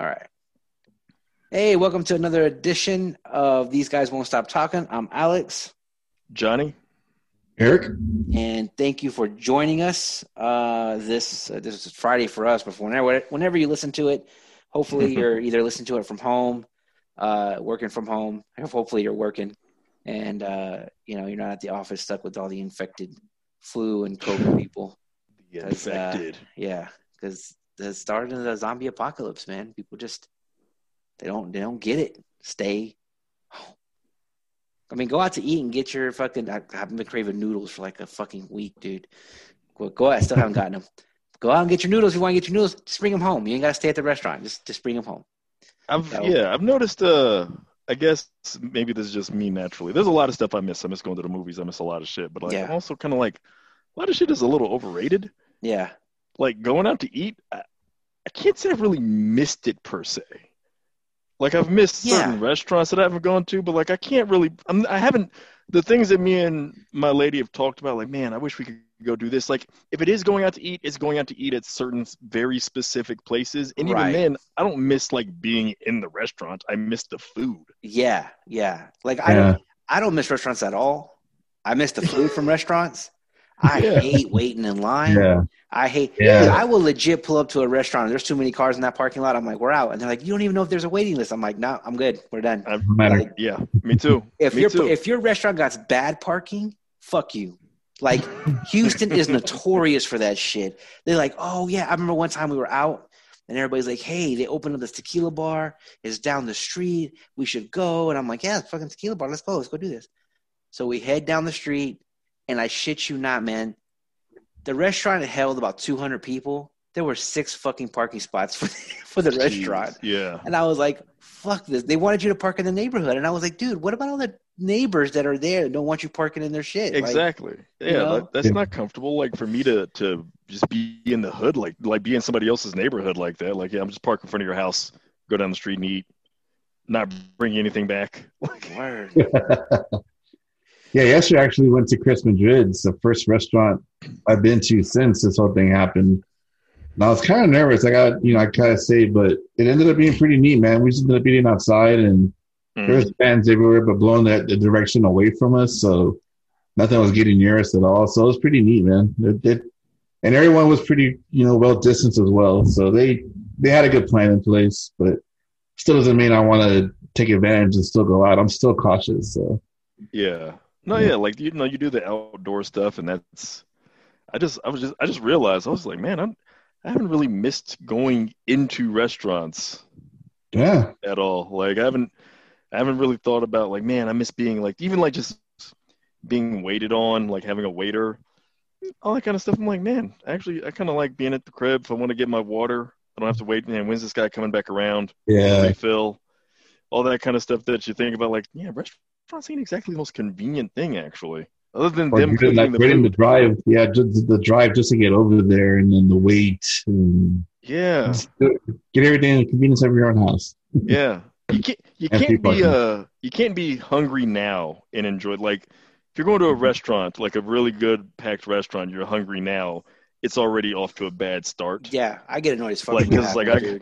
All right. Hey, welcome to another edition of These Guys Won't Stop Talking. I'm Alex, Johnny. Eric? and thank you for joining us. Uh, this uh, this is Friday for us, but whenever whenever you listen to it, hopefully you're either listening to it from home, uh, working from home. Hopefully you're working, and uh, you know you're not at the office stuck with all the infected flu and COVID people. The That's, uh, infected. Yeah, because the start of the zombie apocalypse, man. People just they don't they don't get it. Stay. home. I mean, go out to eat and get your fucking. I, I've been craving noodles for like a fucking week, dude. Go, go out. I still haven't gotten them. Go out and get your noodles. If you want to get your noodles, just bring them home. You ain't gotta stay at the restaurant. Just just bring them home. I've So- yeah, I've noticed. Uh, I guess maybe this is just me naturally. There's a lot of stuff I miss. I miss going to the movies. I miss a lot of shit. But like, Yeah. I'm also kind of like a lot of shit is a little overrated. Yeah, Like going out to eat, I, I can't say I've really missed it per se. Like I've missed Yeah. certain restaurants that I haven't gone to, but like I can't really. I'm, I haven't. The things that me and my lady have talked about, like man, I wish we could go do this. Like if it is going out to eat, it's going out to eat at certain very specific places, and even Right. then, I don't miss like being in the restaurant. I miss the food. yeah, yeah. Like I don't I don't miss restaurants at all. I miss the food from restaurants. I Yeah. hate waiting in line. Yeah. I hate. Yeah. I will legit pull up to a restaurant. And there's too many cars in that parking lot. I'm like, we're out, and they're like, you don't even know if there's a waiting list. I'm like, no, I'm good. We're done. I'm, No. Like, yeah, me too. if me your too. if your restaurant got bad parking, fuck you. Like Houston is notorious for that shit. They're like, oh yeah, I remember one time we were out. And everybody's like, "Hey, they opened up this tequila bar. It's down the street. We should go." And I'm like, "Yeah, it's fucking tequila bar. Let's go. Let's go do this." So we head down the street, and I shit you not, man. The restaurant held about 200 people. There were six fucking parking spots for for the Jeez. restaurant. Yeah. And I was like, fuck this. They wanted you to park in the neighborhood. And I was like, dude, what about all the neighbors that are there that don't want you parking in their shit? Like, Exactly. you yeah, know? that, that's Yeah. not comfortable. Like for me to to just be in the hood, like like be in somebody else's neighborhood like that. Like yeah, I'm just parking in front of your house, go down the street and eat, not bring anything back. Like word. Yeah, yesterday I actually went to Chris Madrid's, the first restaurant I've been to since this whole thing happened. And I was kind of nervous. I got, you know, I kind of say, but it ended up being pretty neat, man. We just ended up eating outside and mm, there was fans everywhere, but blowing that the direction away from us. So nothing was getting near us at all. So it was pretty neat, man. It, it, and everyone was pretty, you know, well distanced as well. So they, they had a good plan in place, but still doesn't mean I want to take advantage and still go out. I'm still cautious. So. yeah. No, Yeah. like you know, you do the outdoor stuff, and that's. I just, I was just, I just realized I was like, man, I'm, I haven't really missed going into restaurants Yeah. at all. Like I haven't I haven't really thought about like, man, I miss being like even like just being waited on, like having a waiter, all that kind of stuff. I'm like, man, actually I kinda like being at the crib if I want to get my water. I don't have to wait, man, when's this guy coming back around? Yeah. Refill. All that kind of stuff that you think about like, yeah, restaurants ain't exactly the most convenient thing actually. Other than Or them even cooking like the the drive. Yeah, just the drive just to get over there and then the wait and Yeah. get everything in the convenience of your own house. Yeah, you can't you can't be are- uh you can't be hungry now and enjoy like if you're going to a Mm-hmm. restaurant like a really good packed restaurant you're hungry now it's already off to a bad start. Yeah, I get annoyed as fuck. Like, when that 'cause, like, I-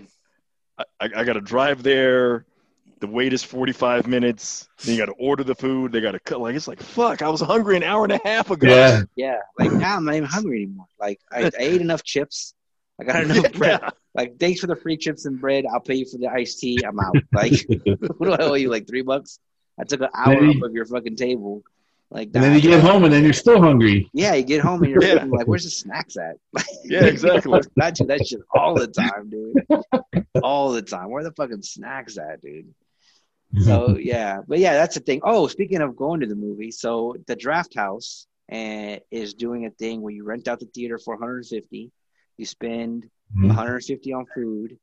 I, I, I got to drive there. The wait is 45 minutes. Then you got to order the food. They got to cut. Like it's like fuck. I was hungry an hour and a half ago. Yeah. Yeah, like now I'm not even hungry anymore. Like I, I ate enough chips. I got enough bread. Like thanks for the free chips and bread. I'll pay you for the iced tea. I'm out. Like what do I owe you? Like three bucks? I took an hour Then off of your fucking table. Like And then you get home and then you're still hungry. Yeah, you get home and you're Yeah. fucking like, where's the snacks at? Yeah, exactly. I do that shit all the time, dude. all the time. Where the fucking snacks at, dude? So yeah, but yeah, that's the thing. Oh, speaking of going to the movie, so the Drafthouse uh, is doing a thing where you rent out the theater for 150. You spend Mhm. 150 on food,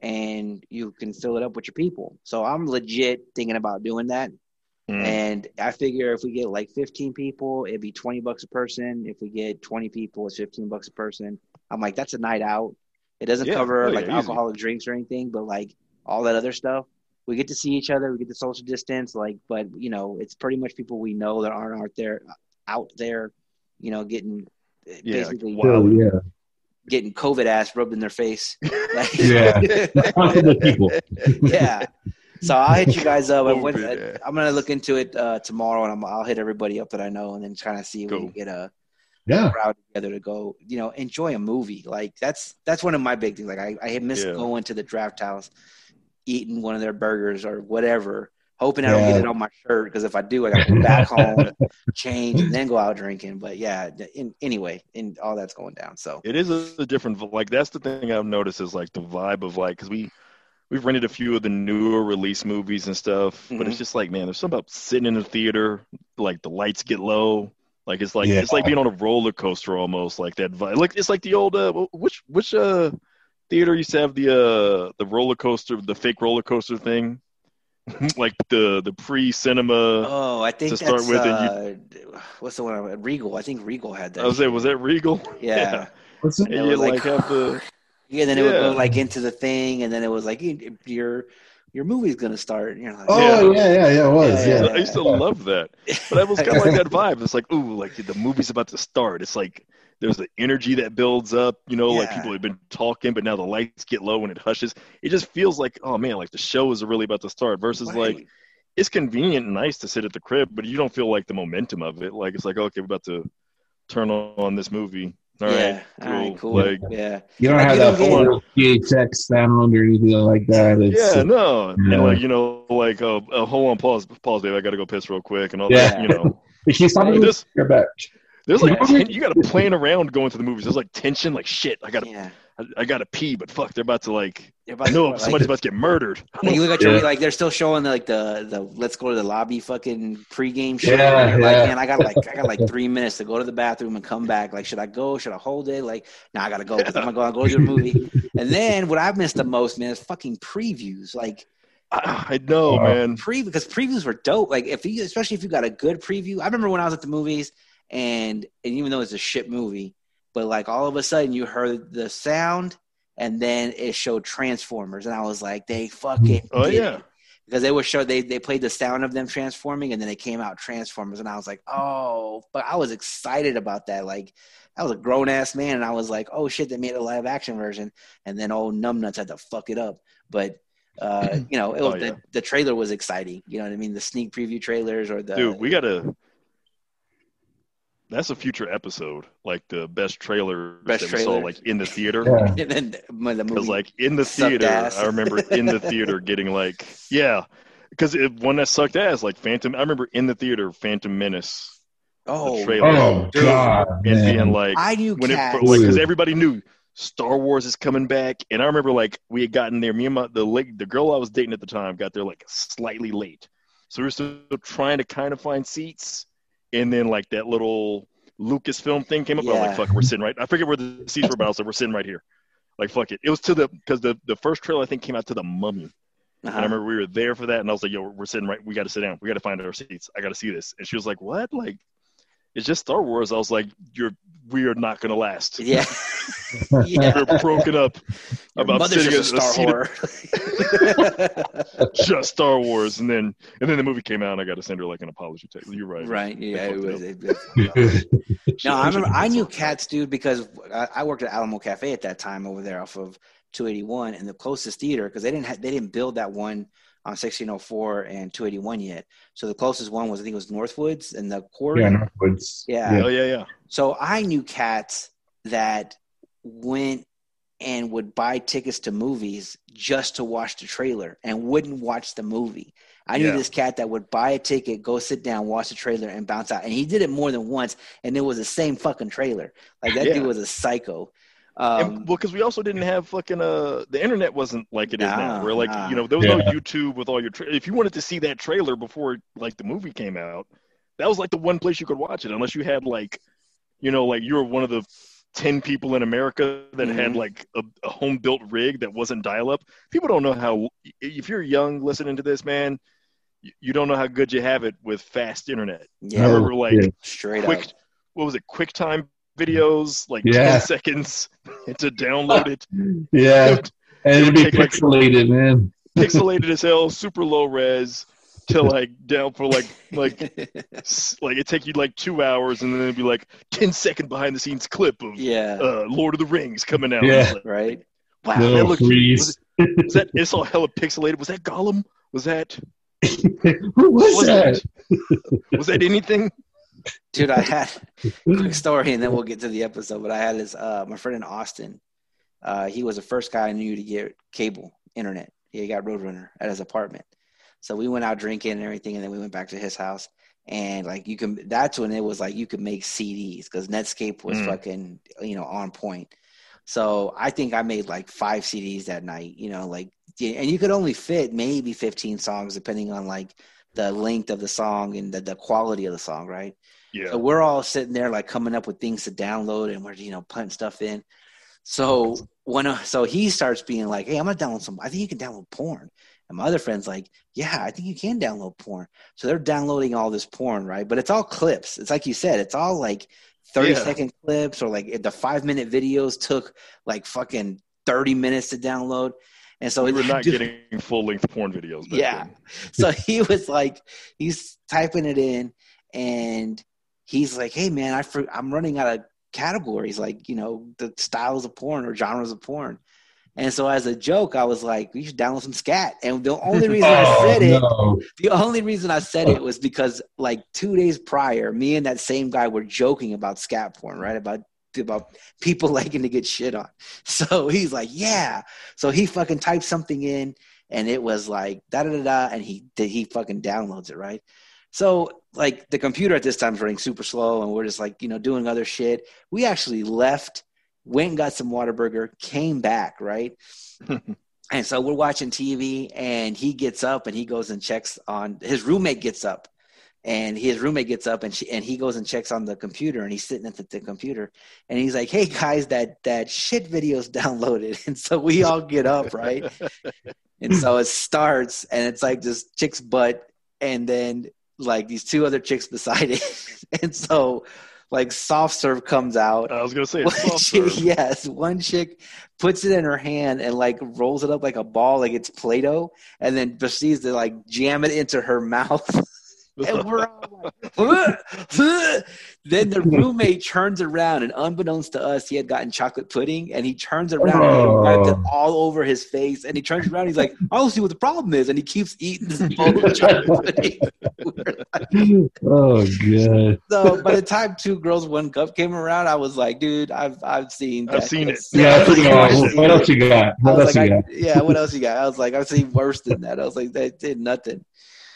and you can fill it up with your people. So I'm legit thinking about doing that. Mm. And I figure if we get like 15 people, it'd be 20 bucks a person. If we get 20 people, it's 15 bucks a person. I'm like, that's a night out. It doesn't Yeah. cover Oh, like easy. alcoholic drinks or anything, but like all that other stuff. We get to see each other. We get the social distance. Like, but you know, it's pretty much people we know that aren't out there, out there, you know, getting Yeah, basically. wow. Yeah. getting COVID ass rubbed in their face. Like- Yeah. People. yeah. So I'll hit you guys up. I went- COVID, I, am gonna look into it uh, tomorrow, and I'm, I'll hit everybody up that I know, and then kind of see if we can get a Yeah. crowd together to go. You know, enjoy a movie. Like that's that's one of my big things. Like I, I miss Yeah. going to the drafthouse, eating one of their burgers or whatever. Hoping I don't get it on my shirt because if I do, I got to go back home, change, and then go out drinking. But yeah, in, anyway, and all that's going down. So It is a, a different like that's the thing I've noticed is like the vibe of like because we we've rented a few of the newer release movies and stuff, but Mhm. it's just like man, there's something about sitting in a theater, like the lights get low, like it's like Yeah. it's like being on a roller coaster almost, like that vibe. Like it's like the old uh, which which uh theater used to have the uh the roller coaster, the fake roller coaster thing, like the the pre cinema. oh, I think to start that's with, uh, what's the one? Regal. I think Regal had that. I was saying, was that Regal? yeah. What's? And And you like, like- have the Yeah, then it would go like into the thing, and then it was like your your movie's gonna start. And you're like, Oh yeah, yeah, yeah, it was. Yeah, Yeah. I used to love that. But I was kind of like that vibe. It's like, ooh, like the movie's about to start. It's like there's the energy that builds up, you know, like people have been talking, but now the lights get low and it hushes. It just feels like, oh man, like the show is really about to start versus like it's convenient and nice to sit at the crib, but you don't feel like the momentum of it. Like it's like, okay, we're about to turn on this movie. All right, yeah, all right, cool. Like, yeah, You don't Like, have you that don't get- full THX sound or anything like that. It's, yeah, no, Yeah. and like you know, like uh, uh, hold on, pause, pause, Dave. I got to go piss real quick and all Yeah. that. You know, But she's Hey, talking this- You're back. There's like ten, you got to plan around going to the movies. There's like tension, like shit. I got to yeah. I, I gotta pee, but fuck, they're about to like. They're about I to- know like, somebody's about to get murdered. Like you look at your Yeah. like they're still showing like the the let's go to the lobby fucking pregame shit. Yeah, and you're like, yeah. man, I got like I got like three minutes to go to the bathroom and come back. Like, should I go? Should I hold it? Like, nah, I gotta go. 'cause I'm gonna go. I'll go to the movie. And then what I've missed the most, man, is fucking previews. Like I, I know, Wow. man. pre because previews were dope. Like if you especially if you got a good preview. I remember when I was at the movies and and even though it's a shit movie, but like all of a sudden you heard the sound and then it showed Transformers and I was like, they fucking Oh, yeah. it. Because they were show they they played the sound of them transforming and then it came out Transformers and I was like, oh, but I was excited about that. Like I was a grown ass man and I was like, oh shit, they made a live action version and then old numbnuts had to fuck it up. But uh, you know, it was Oh, yeah. the, the trailer was exciting. You know what I mean? The sneak preview trailers or the Dude, we gotta. That's a future episode, like the best trailer Best that we saw, like in the theater. Yeah. and then the Because movie like in the theater, ass. I remember in the theater getting like, yeah, because one that sucked ass, like Phantom. I remember in the theater, Phantom Menace, oh the trailer, Oh god, and man. being like, I knew when it cats. like because Dude. everybody knew Star Wars is coming back, and I remember like we had gotten there. Me and my the like the girl I was dating at the time got there like slightly late, so we were still trying to kind of find seats, and then like that little Lucasfilm thing came up. I was like, "Fuck, we're sitting right." I forget where the seats were, but I was like, "We're sitting right here." Like fuck it. It was to the because the the first trailer I think came out to the Mummy, and I Uh-huh. remember we were there for that, and I was like, "Yo, we're sitting right. We got to sit down. We got to find our seats. I got to see this." And she was like, "What? Like, it's just Star Wars." I was like, "You're we are not gonna last. Yeah. yeah. We're broken up Your about mother's sitting just a star seat horror. just Star Wars." And then and then the movie came out, and I got to send her like an apology text. You're right. right. Yeah. It fucked it was, it No, I remember I knew cats, dude, because I, I worked at Alamo Cafe at that time over there off of 281, and the closest theater because they didn't ha- they didn't build that one on 1604 and 281 yet. So the closest one was I think it was Northwoods and the quarry. yeah, Northwoods. Yeah. Oh yeah, yeah. So I knew cats that went and would buy tickets to movies just to watch the trailer and wouldn't watch the movie. I knew Yeah. this cat that would buy a ticket, go sit down, watch the trailer, and bounce out. And he did it more than once, and it was the same fucking trailer. Like that Yeah. dude was a psycho. Um, and, well, because we also didn't have fucking uh, the internet wasn't like it is Nah, now. Where like nah. you know there was no YouTube with all your. Tra- if you wanted to see that trailer before like the movie came out, that was like the one place you could watch it, unless you had like, you know, like you were one of the ten people in America that had Mhm. like a, a home built rig that wasn't dial up. People don't know how. If you're young listening to this, man, you, you don't know how good you have it with fast internet. Yeah, No. remember like Yeah. straight quick up. what was it quicktime videos like Yeah. 10 seconds to download it Yeah, and it'd be Take, like- pixelated, man. pixelated as hell super low res to like down for like like like it take you like two hours and then it'd be like 10 second behind the scenes clip of yeah, uh, Lord of the Rings coming out. Yeah. Like, right. wow, No that looked freeze. was, it- was that it's all hella pixelated. Was that Gollum? Was that Who was, was that? that was that anything? Dude, I had a quick story, and then we'll get to the episode. But I had this uh, my friend in Austin. Uh, he was the first guy I knew to get cable internet. He got Roadrunner at his apartment. So we went out drinking and everything, and then we went back to his house. And like you can, that's when it was like you could make CDs because Napster was Mm. fucking you know on point. So I think I made like five CDs that night. You know, like and you could only fit maybe fifteen songs depending on like the length of the song and the, the quality of the song, right? Yeah. So we're all sitting there like coming up with things to download and we're you know putting stuff in. So when uh, so he starts being like, "Hey, I'm gonna download some. I think you can download porn." And my other friend's like, "Yeah, I think you can download porn." So they're downloading all this porn, right? But it's all clips. It's like you said, it's all like thirty Yeah. second clips or like the five minute videos took like fucking thirty minutes to download. And so we were not dude, getting full length porn videos. Yeah. so he was like, he's typing it in, and he's like, "Hey, man, I for, I'm running out of categories, like you know, the styles of porn or genres of porn." And so, as a joke, I was like, "We should download some scat." And the only reason I Oh, said it, no. the only reason I said it was because, like two days prior, me and that same guy were joking about scat porn, right? About about people liking to get shit on. So he's like, "Yeah." So he fucking typed something in, and it was like da da da da, and he did he fucking downloads it, right? So like the computer at this time is running super slow, and we're just like you know doing other shit. We actually left, went and got some Whataburger, came back, right? And so we're watching TV, and he gets up and he goes and checks on his roommate. Gets up, and his roommate gets up and she, and he goes and checks on the computer, and he's sitting at the, the computer, and he's like, "Hey guys, that that shit video's downloaded." And so we all get up, right? and so it starts, and it's like this chick's butt, and then like these two other chicks beside it, and so like soft serve comes out. I was gonna say One soft chick, yes, one chick puts it in her hand and like rolls it up like a ball, like it's Play-Doh, and then proceeds to like jam it into her mouth. And we're all like, "Huh? Huh?" then the roommate turns around, and unbeknownst to us, he had gotten chocolate pudding, and he turns around and he oh. wiped it Oh. all over his face, and he turns around, he's like, "I don't see what the problem is," and he keeps eating this bowl of chocolate pudding. Like, oh god. so by the time two girls one cup came around, I was like, dude, I've I've seen I've seen it. Yeah, I took it I've off. seen What it. else you got? What else like, you I, got? yeah, what else you got? I was like, I've seen worse than that. I was like, that did nothing.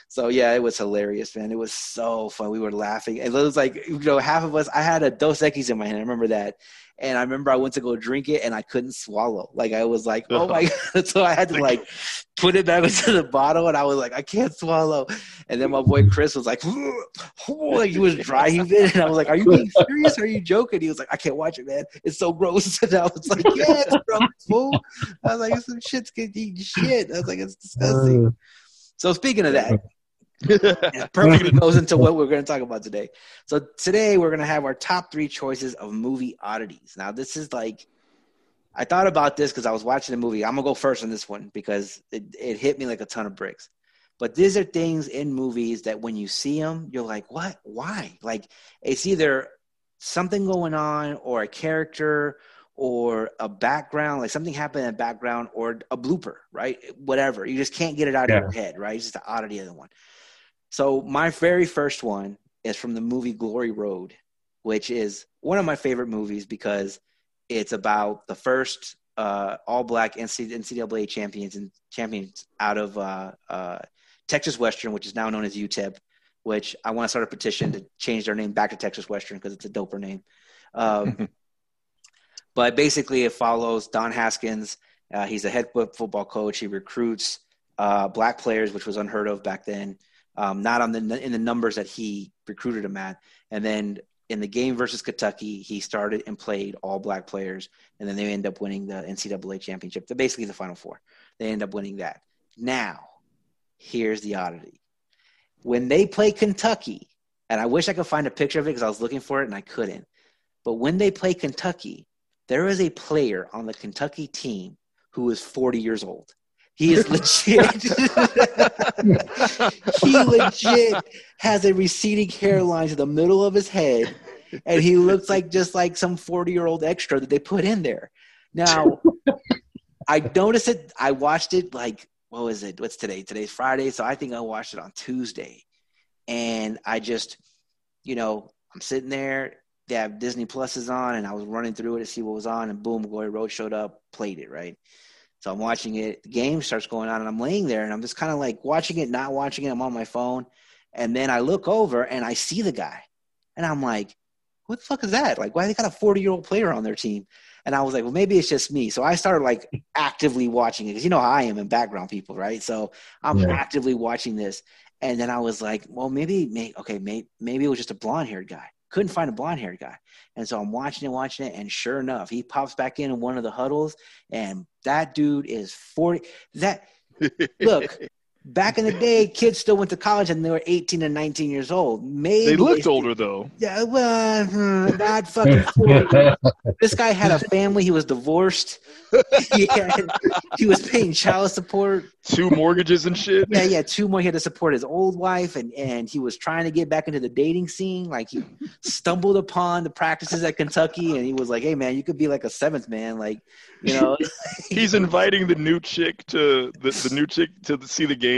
So yeah, it was hilarious, man. It was so fun. We were laughing, and it was like, you know, half of us. I had a Dos Equis in my hand. I remember that, and I remember I went to go drink it, and I couldn't swallow. Like I was like, oh my god! So I had to like put it back into the bottle, and I was like, I can't swallow. And then my boy Chris was like, like he was dry heaving, and I was like, Are you being serious? Are you joking? He was like, I can't watch it, man. It's so gross. And I was like, Yeah, it's gross, fool. I was like, some shit's eat shit. I was like, it's disgusting. Uh, So speaking of that, it perfectly goes into what we're going to talk about today. So today we're going to have our top three choices of movie oddities. Now this is like, I thought about this because I was watching a movie. I'm gonna go first on this one because it, it hit me like a ton of bricks. But these are things in movies that when you see them, you're like, what? Why? Like it's either something going on or a character or a background, like something happened in the background or a blooper, right? Whatever. You just can't get it out Yeah. of your head, right? It's just the oddity of the one. So my very first one is from the movie Glory Road, which is one of my favorite movies because it's about the first uh, all black NC- NCAA champions and champions out of uh, uh, Texas Western, which is now known as UTEP, which I want to start a petition to change their name back to Texas Western because it's a doper name. Um, but basically, it follows Don Haskins. Uh, he's a head football coach. He recruits uh, black players, which was unheard of back then. Um, not on the in the numbers that he recruited him at. And then in the game versus Kentucky, he started and played all black players, and then they end up winning the NCAA championship. They're basically the Final Four. They end up winning that. Now, here's the oddity: when they play Kentucky, and I wish I could find a picture of it because I was looking for it and I couldn't. But when they play Kentucky, there is a player on the Kentucky team who is 40 years old. He is legit. he legit has a receding hairline to the middle of his head, and he looks like just like some 40 year old extra that they put in there. Now, I noticed it. I watched it like, what was it? What's today? Today's Friday. So I think I watched it on Tuesday. And I just, you know, I'm sitting there. They have Disney Plus is on, and I was running through it to see what was on, and boom, Glory Road showed up, played it, right? So I'm watching it. The game starts going on, and I'm laying there, and I'm just kind of like watching it, not watching it. I'm on my phone, and then I look over and I see the guy, and I'm like, "What the fuck is that? Like, why they got a 40 year old player on their team?" And I was like, "Well, maybe it's just me." So I started like actively watching it because you know how I am in background people, right? So I'm Yeah. actively watching this, and then I was like, "Well, maybe, may, okay, may, maybe it was just a blonde haired guy." Couldn't find a blonde haired guy, and so I'm watching it, watching it, and sure enough, he pops back in in one of the huddles, and that dude is 40. That look, back in the day, kids still went to college and they were 18 and 19 years old. Maybe they looked older though. Yeah, well, hmm, not fucking 40. this guy had a family. He was divorced. He, had, he was paying child support. Two mortgages and shit. Yeah, yeah, two more. He had to support his old wife, and and he was trying to get back into the dating scene. Like he stumbled upon the practices at Kentucky, and he was like, "Hey, man, you could be like a seventh man, like you know." He's inviting the new chick to the, the new chick to see the game,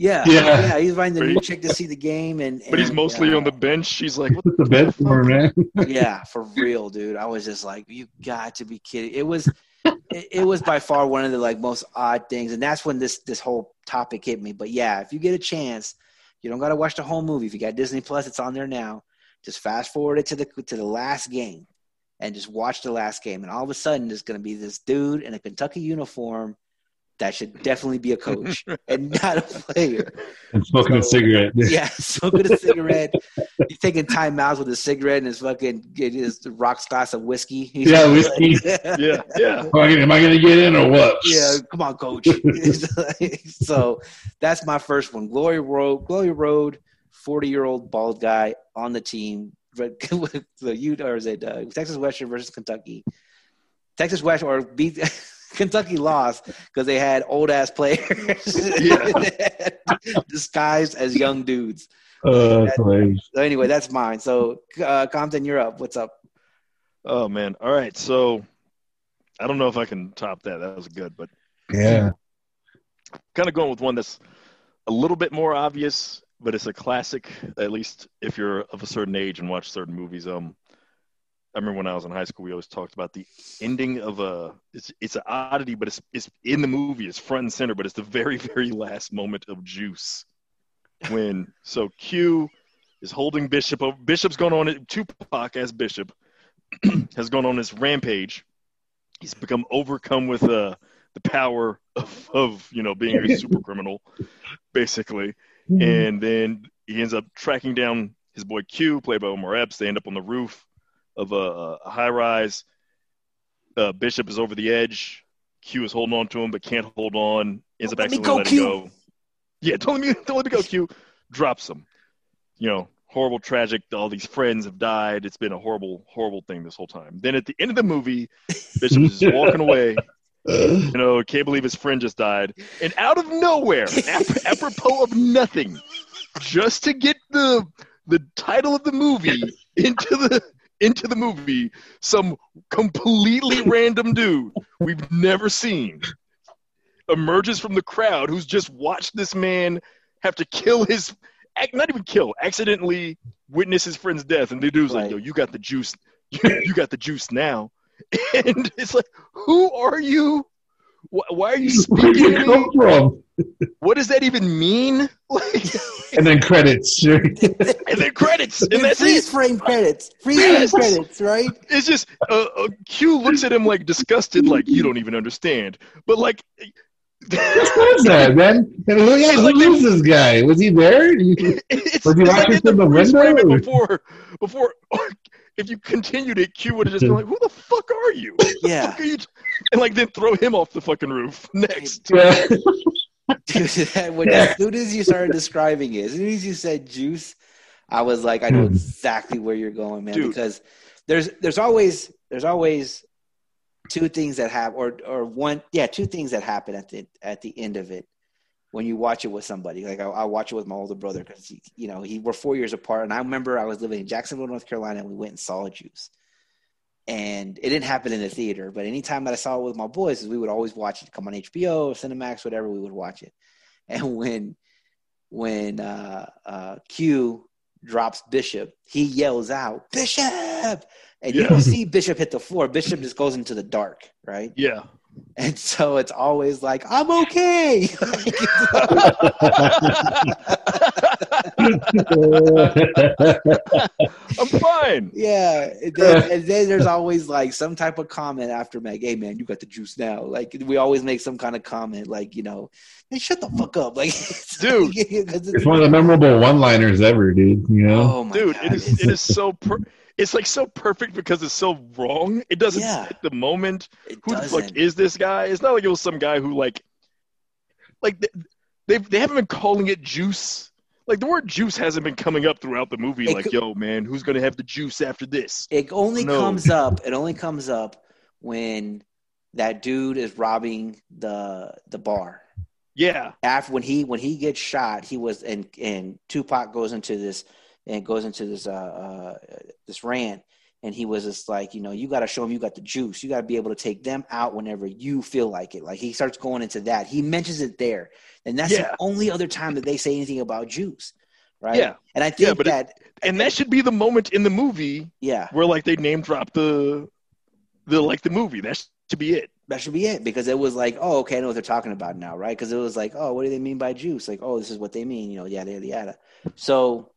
Yeah, Yeah. yeah, He's finding the new chick to see the game, and, but he's mostly uh, on the bench. She's like, what Put the bed for man. yeah, for real, dude. I was just like, you got to be kidding. It was, it, it was by far one of the like most odd things, and that's when this this whole topic hit me. But yeah, if you get a chance, you don't got to watch the whole movie. If you got Disney Plus, it's on there now. Just fast forward it to the to the last game, and just watch the last game, and all of a sudden, there's going to be this dude in a Kentucky uniform that should definitely be a coach and not a player. And smoking a cigarette. Yeah, smoking a cigarette. He's taking time outs with a cigarette and his fucking get his rocks glass of whiskey. He's Yeah, just whiskey. like- yeah, yeah. Am I gonna- am I going to get in or what? yeah, come on, coach. so that's my first one. Glory Road, Glory Road, forty-year-old bald guy on the team. the U or is it uh, Texas Western versus Kentucky? Texas Western or beat Kentucky lost because they had old ass players disguised as young dudes. Uh, that's hilarious. So anyway, that's mine. So uh, Compton, you're up. What's up? Oh man. All right. So I don't know if I can top that. That was good, but Yeah. kind of going with one that's a little bit more obvious, but it's a classic. At least if you're of a certain age and watch certain movies. Um, I remember when I was in high school, we always talked about the ending of a. It's it's an oddity, but it's it's in the movie. It's front and center, but it's the very very last moment of Juice. When so Q is holding Bishop. Bishop's going on it. Tupac as Bishop has gone on this rampage. He's become overcome with uh, the power of, of you know being a super criminal, basically. And then he ends up tracking down his boy Q, played by Omar Epps. They end up on the roof of a, a high rise. Uh, Bishop is over the edge. Q is holding on to him, but can't hold on. Ends up accidentally letting go. Yeah, don't let me don't let me go. Q drops him. You know, horrible, tragic. All these friends have died. It's been a horrible, horrible thing this whole time. Then at the end of the movie, Bishop is just walking away. You know, can't believe his friend just died. And out of nowhere, ap- apropos of nothing, just to get the the title of the movie into the into the movie, some completely random dude we've never seen emerges from the crowd who's just watched this man have to kill his not even kill, accidentally witness his friend's death, and the dude's like, "Yo, you got the juice, you got the juice now," and it's like, "Who are you? Wh- Why are you Where'd speaking you come from? What does that even mean?" Like, And then credits. and then credits, and that's freeze it. frame credits. Freeze Yes. frame credits, right? It's just uh, uh, Q looks at him like disgusted, like you don't even understand. But like, what is that, man? And who, yeah, who like is this guy? Was he there? it's, Was he it's watching like from the freeze window? before before. If you continued it, Q would have just been like, "Who the fuck are you?" Yeah. Fuck are you and like then throw him off the fucking roof next. Yeah. Dude, that- when, as soon as you started describing it, as soon as you said juice, I was like, I know Hmm. exactly where you're going, man. Dude. Because there's there's always there's always two things that happen, or or one, yeah, two things that happen at the at the end of it when you watch it with somebody. Like I, I watch it with my older brother because you know he we're four years apart, and I remember I was living in Jacksonville, North Carolina, and we went and saw Juice. And it didn't happen in the theater, but anytime that I saw it with my boys, we would always watch it come on HBO or Cinemax, whatever. We would watch it, and when when uh, uh, Q drops Bishop, he yells out Bishop, and you don't see Bishop hit the floor. Bishop just goes into the dark, right? Yeah. And so it's always like, I'm okay. I'm fine. yeah. And then, and then there's always like some type of comment after Meg, hey man, you got the juice now. Like we always make some kind of comment, like, you know, hey, shut the fuck up. Like dude. it's one of the memorable one-liners ever, dude. You know? oh my Dude, God, it is it's- it is so per- it's like so perfect because it's so wrong. It doesn't Yeah. fit the moment. it Who the doesn't. fuck is this guy? It's not like it was some guy who like like they they've, they haven't been calling it juice. Like the word juice hasn't been coming up throughout the movie. It like, could- yo, man, who's gonna have the juice after this? It only No. comes up. It only comes up when that dude is robbing the the bar. Yeah, After when he when he gets shot, he was and and Tupac goes into this and goes into this uh, uh this rant, and he was just like, you know, you got to show him you got the juice. You got to be able to take them out whenever you feel like it. Like he starts going into that. He mentions it there, and that's Yeah. the only other time that they say anything about juice, right? Yeah. And I think Yeah, but it- that and that should be the moment in the movie yeah, where like they name drop the the like the movie. That should be it. that should be it because it was like, oh, okay, I know what they're talking about now, right? Because it was like, oh, what do they mean by juice? Like, oh, this is what they mean, you know, yada yada yada. So,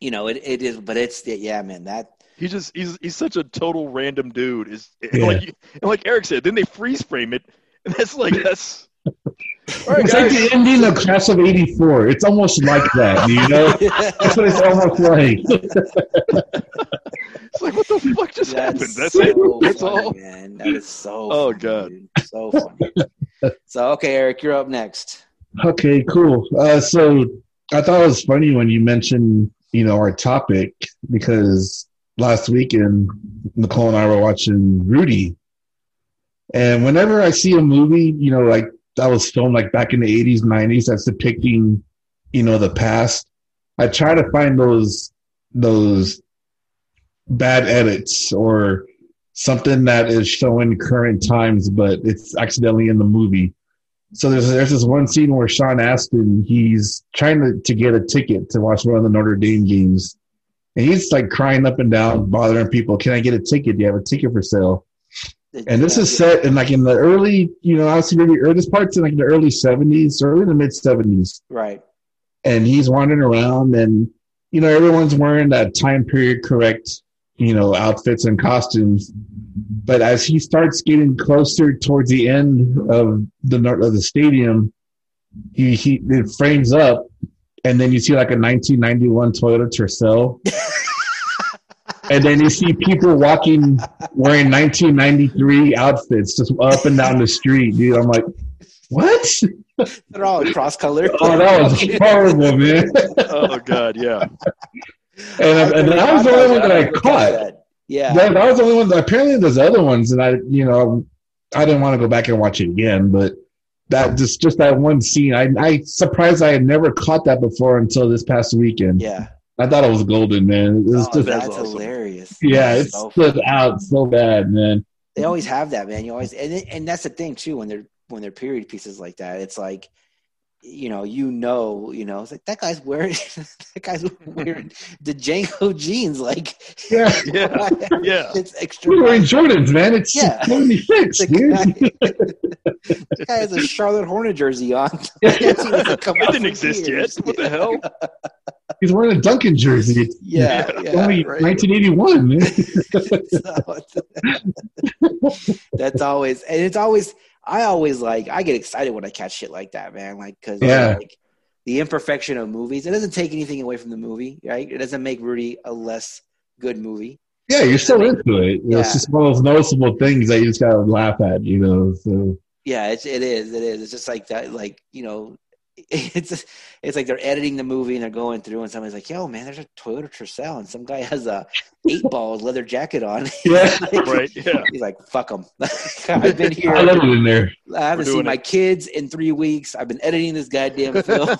you know, it, it is, but it's yeah, man, that He just he's he's such a total random dude. Is Yeah. like and like Eric said, then they freeze frame it, and that's like that's. All right, It's like the ending of Class of '84. It's almost like that, you know. That's what it's almost like. It's like what the fuck just happened? That's so it. That's funny, all. man. That is so. Oh, funny, God. dude. so funny. so okay, Eric, you're up next. Okay, cool. Uh, so I thought it was funny when you mentioned, you know, our topic because last weekend Nicole and I were watching Rudy, and whenever I see a movie, you know, like that was filmed like back in the '80s, '90s, that's depicting, you know, the past. I try to find those those bad edits or something that is showing current times, but it's accidentally in the movie. So there's there's this one scene where Sean Astin he's trying to, to get a ticket to watch one of the Notre Dame games, and he's like crying up and down, bothering people. Can I get a ticket? Do you have a ticket for sale? And this is set in like in the early, you know, I obviously maybe early, this part's in like the early '70s, early in the mid '70s, right. and he's wandering around, and you know everyone's wearing that time period correct, you know, outfits and costumes. But as he starts getting closer towards the end of the of the stadium, he he it frames up, and then you see like a 1991 Toyota Tercel, and then you see people walking wearing 1993 outfits just up and down the street, dude. I'm like, what? They're all cross color. Oh, that was horrible, man. Oh god, yeah. And, and that was the only one that I caught. Yeah. That, that was the only one. That, apparently, there's other ones, and I, you know, I didn't want to go back and watch it again. But that just just that one scene, I I surprised I had never caught that before until this past weekend. Yeah. I thought it was golden, man. It was Oh, just that's awesome. hilarious. yeah, That's it so stood funny. out so bad, man. They always have that, man. You always and it- and that's the thing too when they're when they're period pieces like that. It's like you know, you know, you know, it's like that guy's wearing that guy's wearing the JNCO jeans. Like, Yeah, Yeah. Yeah. it's extra. we were in Jordans, man. It's Yeah. 76, The dude. guy, the guy has a Charlotte Hornet jersey on. It didn't exist yet. What the hell? He's wearing a Duncan jersey. Yeah, Yeah. Only right. 1981. So, that's always and it's always I always like I get excited when I catch shit like that, man. Like because Yeah. like the imperfection of movies. It doesn't take anything away from the movie, right? It doesn't make Rudy a less good movie. Yeah, you're still into it. Yeah. It's just one of those noticeable things that you just gotta laugh at, you know. So Yeah, it's it is. It is. It's just like that. Like you know, it's it's like they're editing the movie and they're going through and somebody's like, "Yo, man, there's a Toyota Tercel and some guy has a eight ball leather jacket on." Yeah. right. Yeah. He's like, "Fuck them." I've been here. I love it in there. I haven't seen doing my kids in three weeks. I've been editing this goddamn film.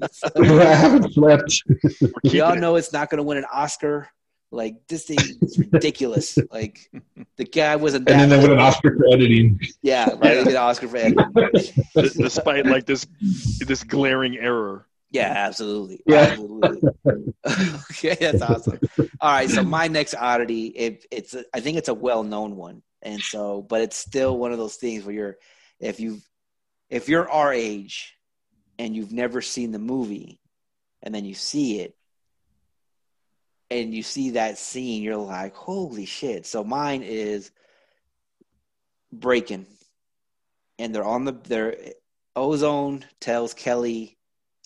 I haven't slept. We're we keeping all know it's not going to win an Oscar. Like this thing is ridiculous. like the guy wasn't And then that. they win an Oscar for editing. Yeah, right. They get an Oscar for editing. Despite like this this glaring error. Yeah, absolutely. Yeah. Absolutely. okay, that's awesome. All right, so my next oddity, it, it's a, I think it's a well-known one, and so, but it's still one of those things where you're, if you, if you're our age, and you've never seen the movie, and then you see it, and you see that scene, you're like, holy shit! So mine is breakin', and they're on the their ozone tells Kelly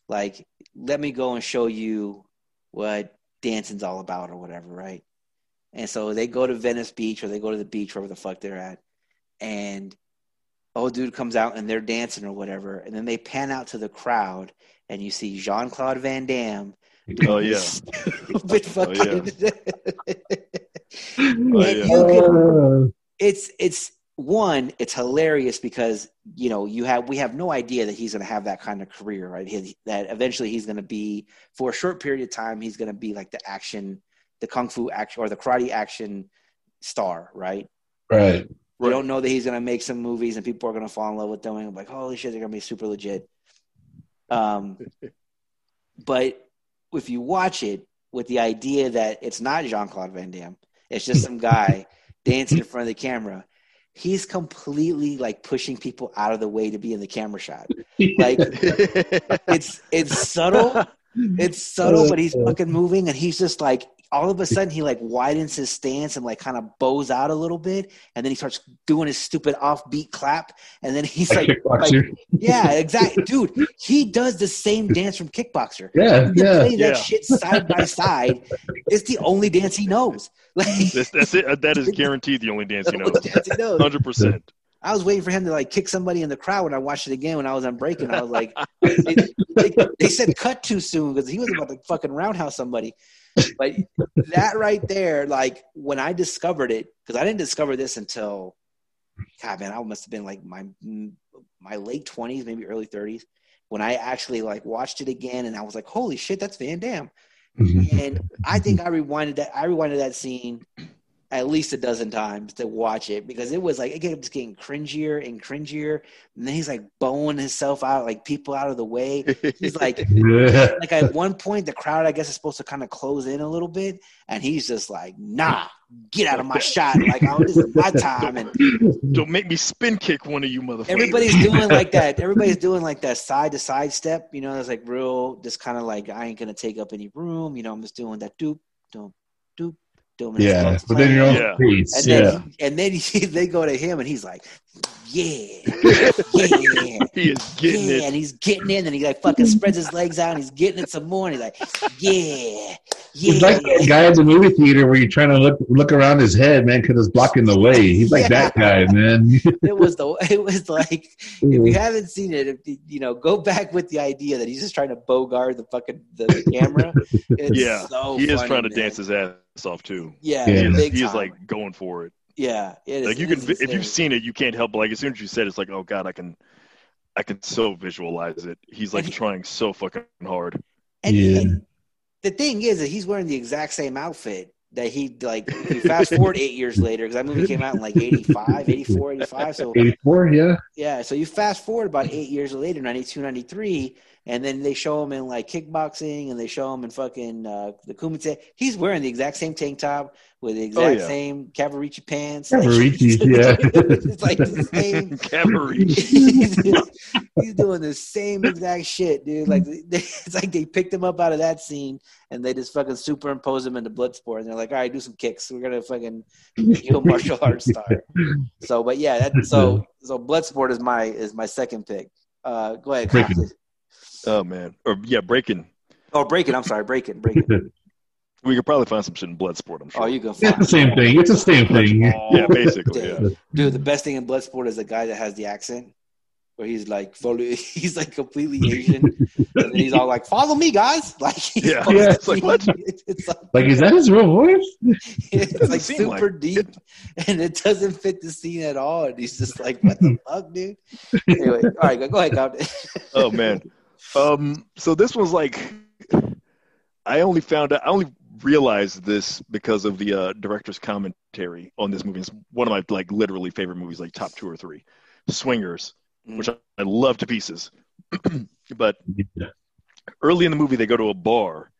like let me go and show you what dancing's all about or whatever right and so they go to venice beach or they go to the beach wherever the fuck they're at and old dude comes out and they're dancing or whatever and then they pan out to the crowd and you see jean-claude van damme Oh yeah. stupid fucking Oh, And yeah. you can- Uh, it's it's one it's hilarious because you know you have we have no idea that he's going to have that kind of career right he, that eventually he's going to be for a short period of time he's going to be like the action the kung fu action or the karate action star right right. we don't know that he's going to make some movies and people are going to fall in love with them and like holy shit they're going to be super legit um but if you watch it with the idea that it's not jean-claude van damme it's just some guy dancing in front of the camera he's completely like pushing people out of the way to be in the camera shot. Like it's it's subtle it's subtle but he's fucking moving and he's just like all of a sudden he like widens his stance and like kind of bows out a little bit and then he starts doing his stupid offbeat clap and then he's Like like, like yeah exactly dude he does the same dance from kickboxer yeah, yeah. play that Yeah. shit side by side it's the only dance he knows like That's, that's it. Uh, that is guaranteed the only dance the you know. dance he knows Hundred percent. I was waiting for him to like kick somebody in the crowd when I watched it again when I was on breakin'. I was like, they, they, they said cut too soon because he was about to fucking roundhouse somebody. But that right there, like when I discovered it, because I didn't discover this until, God man, I must have been like my my late twenties, maybe early thirties, when I actually like watched it again, and I was like, holy shit, that's Van Damme. Mm-hmm. And I think I rewinded that. I rewinded that scene at least a dozen times to watch it because it was like it kept getting cringier and cringier. And then he's like bowing himself out, like people out of the way. He's like, yeah. like at one point, the crowd I guess is supposed to kind of close in a little bit, and he's just like, "Nah, get out of my shot!" Like, "Oh, this is my time." And Don't make me spin kick one of you motherfuckers. everybody's doing like that. Everybody's doing like that side to side step. You know, it's like real, just kind of like I ain't gonna take up any room. You know, I'm just doing that doop, doop, doop, doop. and it's Yeah, but then your own Yeah. face. And yeah. then, and then he, they go to him, and he's like, "Yeah, yeah, he is getting yeah," it. and he's getting in, and he like fucking spreads his legs out, and he's getting it some more, and he's like, "Yeah, yeah. He's like that guy at the movie theater where you're trying to look look around his head, man, because it's blocking the way. He's like that guy, man. It was the, it was like, if you haven't seen it, if you, you know, go back with the idea that he's just trying to bogart the fucking the, the camera. It's Yeah, so he is funny, trying to man. dance his ass off too. Yeah, Yeah. He is, big he is time. like going for it. Yeah, it is, Like you it can, is if you've seen it, you can't help. But like as soon as you said, it, it's like, oh god, I can, I can so visualize it. He's like he- trying so fucking hard. And, Yeah. and the thing is that he's wearing the exact same outfit that he like. We fast forward eight years later because that movie came out in like 85, 84, 85. So 84, yeah. yeah, so you fast forward about eight years later, 92, 93, and then they show him in like kickboxing and they show him in fucking uh, the Kumite. He's wearing the exact same tank top with the exact yeah. same Cavaricci pants. Cavariccis, yeah. it's like the same. Cavalry. he's, he's doing the same exact shit, dude. Like they, it's like they picked him up out of that scene and they just fucking superimpose him into Bloodsport, and they're like, "All right, do some kicks. We're gonna fucking make you a martial arts star." So, but yeah, that, so so Bloodsport is my is my second pick. Uh, go ahead. Breakin'. Kyle. Oh man, or yeah, breakin'. Oh, Breakin'. I'm sorry, Breakin'. Breakin'. We could probably find some shit in Bloodsport. I'm sure. Oh, you can It's the same thing. It's the same thing. yeah, basically. Yeah. Dude, the best thing in Bloodsport is the guy that has the accent. where he's like fully, he's like completely Asian, and he's all like, "Follow me, guys!" Like, he's Yeah. Yeah. It's like, what? It's, it's like, Like, is that his real voice? it's like seem super like- deep, and it doesn't fit the scene at all. And he's just like, "What the fuck, dude?" Anyway, all right, go, go ahead, Compton. oh man. Um. So this was like, I only found out. I only realized this because of the uh, director's commentary on this movie. It's one of my like literally favorite movies, like top two or three. Swingers, which I, I love to pieces. but early in the movie, they go to a bar.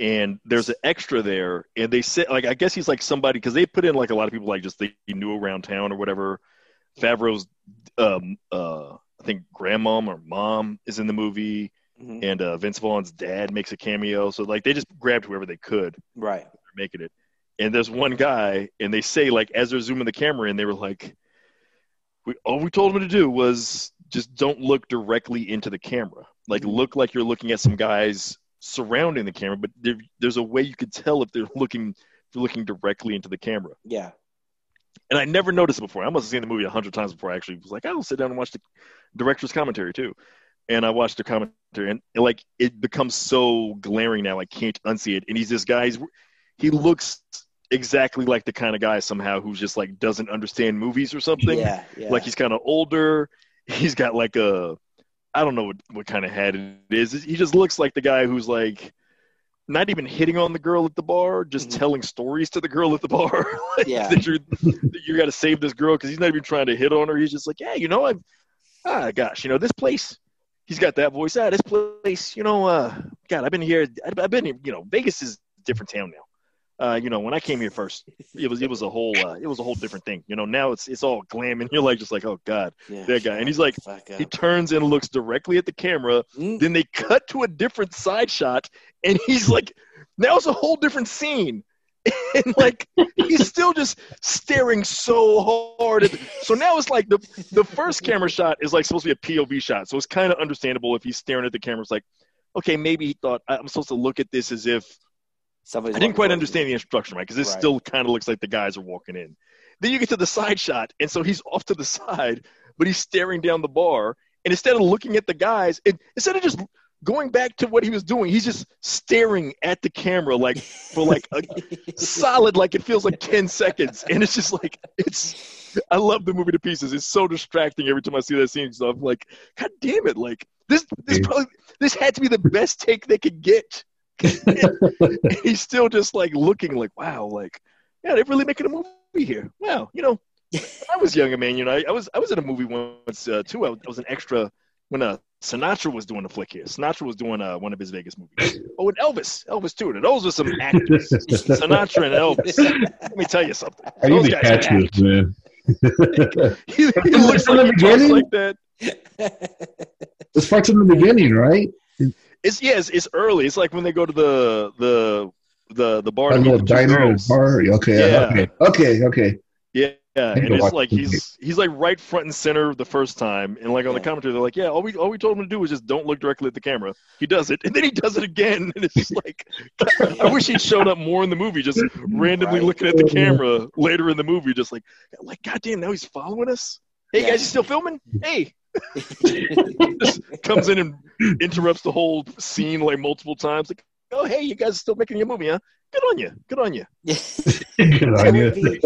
And there's an extra there, and they say like I guess he's like somebody because they put in like a lot of people like just they knew around town or whatever. Favreau's, um, uh, I think grandmom or mom is in the movie Mhm. and uh, Vince Vaughn's dad makes a cameo. So like they just grabbed whoever they could, Right. they're making it. And there's one guy, and they say like as they're zooming the camera in, they were like, "We all we told him to do was just don't look directly into the camera. Like Mhm. look like you're looking at some guys surrounding the camera, but there, there's a way you could tell if they're looking if they're looking directly into the camera." Yeah. And I never noticed it before. I must have seen the movie a hundred times before I actually was like, I'll sit down and watch the director's commentary too. And I watched the commentary, and like it becomes so glaring now, I can't unsee it. And he's this guy. He's, he looks exactly like the kind of guy somehow who's just like doesn't understand movies or something. Yeah. Yeah. Like he's kind of older. He's got like a, I don't know what, what kind of hat it is. He just looks like the guy who's like not even hitting on the girl at the bar, just Mhm. telling stories to the girl at the bar. like, Yeah. that you're, that you got to save this girl because he's not even trying to hit on her. He's just like, yeah, you know, I've, ah, gosh, you know, this place. He's got that voice. Ah, this place, you know, uh, God, I've been here. I've been here. You know, Vegas is a different town now. Uh, you know, when I came here first, it was it was a whole uh, it was a whole different thing. You know, now it's it's all glam, and you're like just like, oh God, yeah. that guy. And he's like, he turns and looks directly at the camera. Mm. Then they cut to a different side shot, and he's like, now it's a whole different scene. And like he's still just staring so hard. At the, so now it's like the the first camera shot is like supposed to be a POV shot. So it's kind of understandable if he's staring at the camera. It's like, okay, maybe he thought I'm supposed to look at this as if Somebody's I didn't quite understand the instruction, right? Because this Right. still kind of looks like the guys are walking in. Then you get to the side shot, and so he's off to the side, but he's staring down the bar. And instead of looking at the guys, it, instead of just going back to what he was doing, he's just staring at the camera like for like a solid, like it feels like ten seconds. And it's just like it's. I love the movie to pieces. It's so distracting every time I see that scene. So I'm like, God damn it! Like this, this probably this had to be the best take they could get. He's still just like looking like, wow, like, yeah, they're really making a movie here. Wow, you know, when I was younger, man. You know, I, I was I was in a movie once uh, too. I was, I was an extra when uh, Sinatra was doing a flick here. Sinatra was doing uh, one of his Vegas movies. Oh, and Elvis, Elvis too. And those were some actors. Sinatra and Elvis. Let me tell you something. I Those need to guys are catch this, man. He, he looks From the like beginning? like that. This part's in the beginning, right? It's yeah, it's, it's early. It's like when they go to the the the the bar. A little the diner bar. Okay, Yeah. okay, okay, okay. Yeah, yeah, and it's like the he's he's like right front and center the first time, and like on the commentary, they're like, "Yeah, all we all we told him to do was just don't look directly at the camera." He does it, and then he does it again, and it's just like, I wish he'd shown up more in the movie, just randomly Right. looking at the camera later in the movie, just like, like, goddamn, now he's following us. Hey Yeah. guys, you still filming? Hey, just comes in and interrupts the whole scene like multiple times. Like, oh hey, you guys still making your movie, huh? Good on you. Good on you. Good that on would be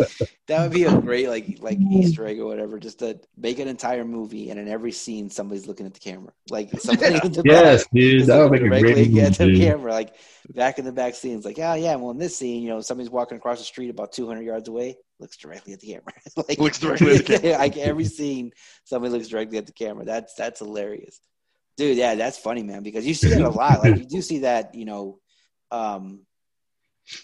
that would be a great like like Easter egg or whatever. Just to make an entire movie, and in every scene, somebody's looking at the camera. Like somebody Yeah. in the Yes, back dude. That would make looking a great movie. at the dude. camera, like back in the back scenes. Like, oh yeah, well in this scene, you know, somebody's walking across the street about 200 yards away, looks directly at the camera. like Looks directly at the camera. like every scene, somebody looks directly at the camera. That's that's hilarious, dude. Yeah, that's funny, man. Because you see that a lot. Like you do see that, you know, um,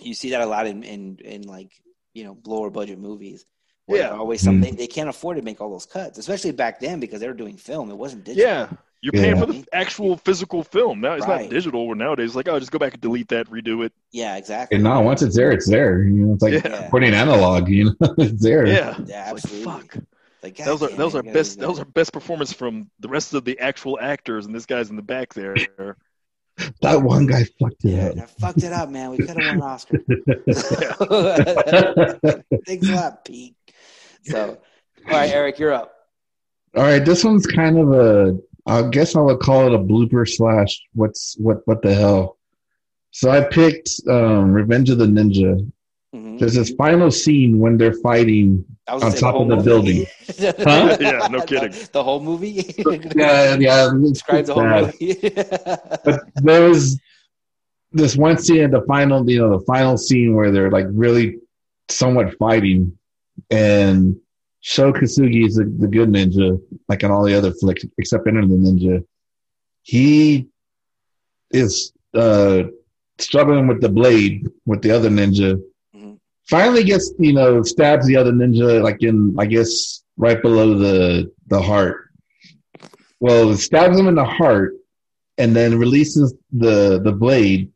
you see that a lot in in, in like you know lower budget movies. where Yeah. they're always something mm-hmm. they can't afford to make all those cuts, especially back then because they were doing film. It wasn't digital. Yeah. You're paying Yeah. for the actual physical film. Now it's Right. not digital. Where nowadays, like, oh, just go back and delete that, redo it. yeah, exactly. And now once it's there, it's there. You know, it's like Yeah. putting analog. You know, it's there. Yeah, Yeah, It's absolutely. Like, fuck. Like, That was our goddamn, that was our best do that was our best performance from the rest of the actual actors, and this guy's in the back there. That one guy fucked it up. I fucked it up, man. We could have won an Oscar. Thanks a lot, Pete. So, all right, Eric, you're up. All right, this one's kind of a. I guess I would call it a blooper slash. What's what? What the hell? So I picked um, Revenge of the Ninja. Mhm. There's this final scene when they're fighting. On top whole of the movie. building. Huh? Yeah, no kidding. The, whole movie. Yeah, yeah. Describe the whole bad. movie. but there was this one scene at the final, you know, the final scene where they're like really somewhat fighting, and Sho Kosugi is the, the good ninja, like in all the other flicks except Enter the Ninja. He is uh, struggling with the blade with the other ninja. Finally gets, you know, stabs the other ninja like in, I guess, right below the the heart. Well, it stabs him in the heart, and then releases the the blade,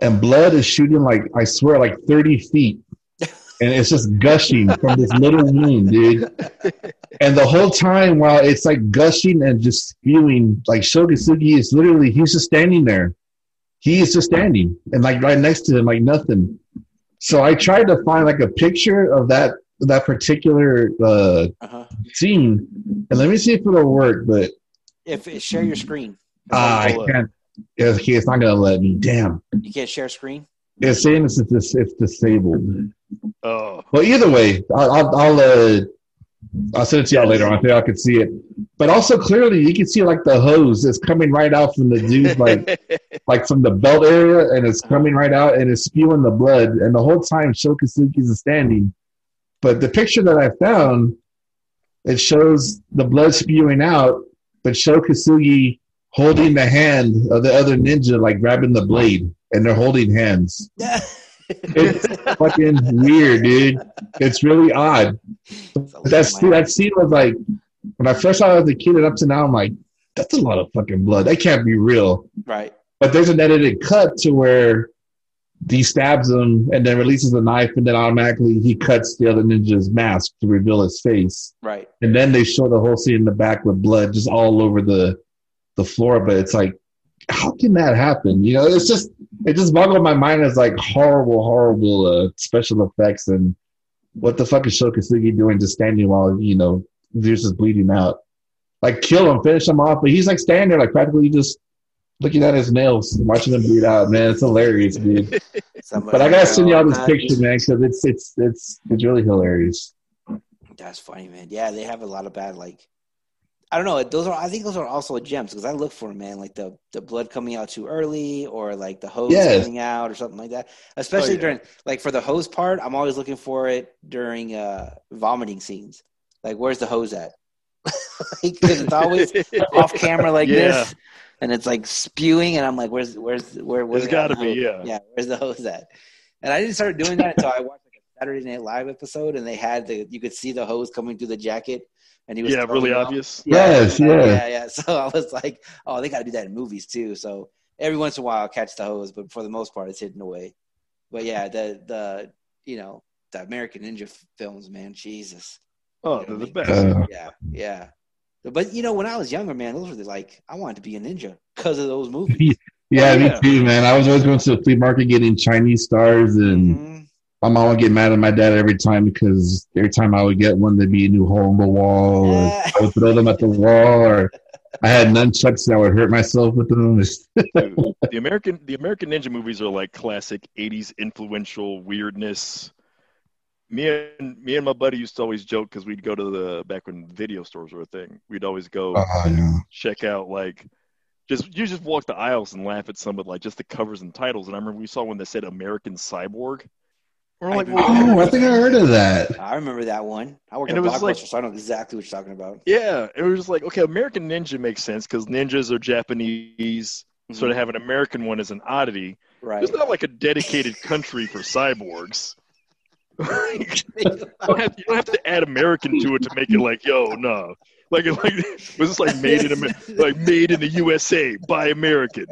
and blood is shooting like I swear like thirty feet, and it's just gushing from this little wound, dude. And the whole time while it's like gushing and just spewing, like Sho Kosugi is literally he's just standing there. He is just standing and like right next to him, like nothing. So I tried to find like a picture of that that particular uh, uh-huh. scene, and let me see if it'll work. But If share your screen. Ah, I can't. Okay, it's not gonna let me. Damn. You can't share screen. It's saying it's, it's, it's disabled. Oh, Well, either way, I'll I'll, I'll, uh, I'll send it to y'all later on. I think I can see it. But also clearly, you can see like the hose is coming right out from the dude, like like from the belt area, and it's coming right out and it's spewing the blood. And the whole time, Sho Kosugi's standing. But the picture that I found, it shows the blood spewing out, but Shokasugi holding the hand of the other ninja, like grabbing the blade, and they're holding hands. It's fucking weird, dude. It's really odd. That's that scene was like when I first saw it as a kid, and up to now, I'm like, that's a lot of fucking blood. That can't be real. right. But there's an edited cut to where he stabs him and then releases the knife, and then automatically he cuts the other ninja's mask to reveal his face. Right. And then they show the whole scene in the back with blood just all over the the floor. But it's like, how can that happen? You know, it's just it just boggled my mind as like horrible, horrible uh, special effects and what the fuck is Sho Kosugi doing just standing while you know Zeus is bleeding out? Like kill him, finish him off, but he's like standing there like practically just looking at his nails, watching him bleed out. Man, it's hilarious, dude. But I gotta send y'all this picture, man, because it's it's it's it's really hilarious. That's funny, man. Yeah, they have a lot of bad like. I don't know. Those are. I think those are also gems because I look for 'em, man. Like the the blood coming out too early, or like the hose Yes. coming out, or something like that. Especially Oh, yeah. during like for the hose part, I'm always looking for it during uh vomiting scenes. Like, where's the hose at? like, 'cause it's always off camera like Yeah. this, and it's like spewing, and I'm like, where's where's where? Where's There's gotta be, yeah. yeah. Where's the hose at? And I didn't start doing that until I watched like a Saturday Night Live episode, and they had the you could see the hose coming through the jacket, and he was yeah, really it off. obvious. Yes, yeah, yeah. yeah, yeah. So I was like, oh, they got to do that in movies too. So every once in a while, I'll catch the hose, but for the most part, it's hidden away. But yeah, the the you know the American Ninja films, man, Jesus. Oh, You they're the what I best. Uh, Yeah, yeah. But you know, when I was younger, man, those were the, like I wanted to be a ninja because of those movies. Yeah, Oh, me too, man. I was always going to the flea market getting Chinese stars, and Mhm. My mom would get mad at my dad every time because every time I would get one, there'd be a new hole in the wall, or I would throw them at the wall, or I had nunchucks and I would hurt myself with them. The American the American Ninja movies are like classic '80s influential weirdness. Me and me and my buddy used to always joke because we'd go to the back when video stores were a thing. We'd always go Oh, yeah. check out like just you just walk the aisles and laugh at some of like just the covers and titles. And I remember we saw one that said American Cyborg. We're like, remember Oh, I think I heard of that. I remember that one. I worked And at it was Blockbuster, like- so I know exactly what you're talking about. yeah, it was like okay, American Ninja makes sense because ninjas are Japanese. So to have an American one is an oddity. Mm-hmm. Right. There's not like a dedicated country for cyborgs. You, don't have, you don't have to add American to it to make it like, yo, no. Like, like was this like made in Amer- like made in the USA by American,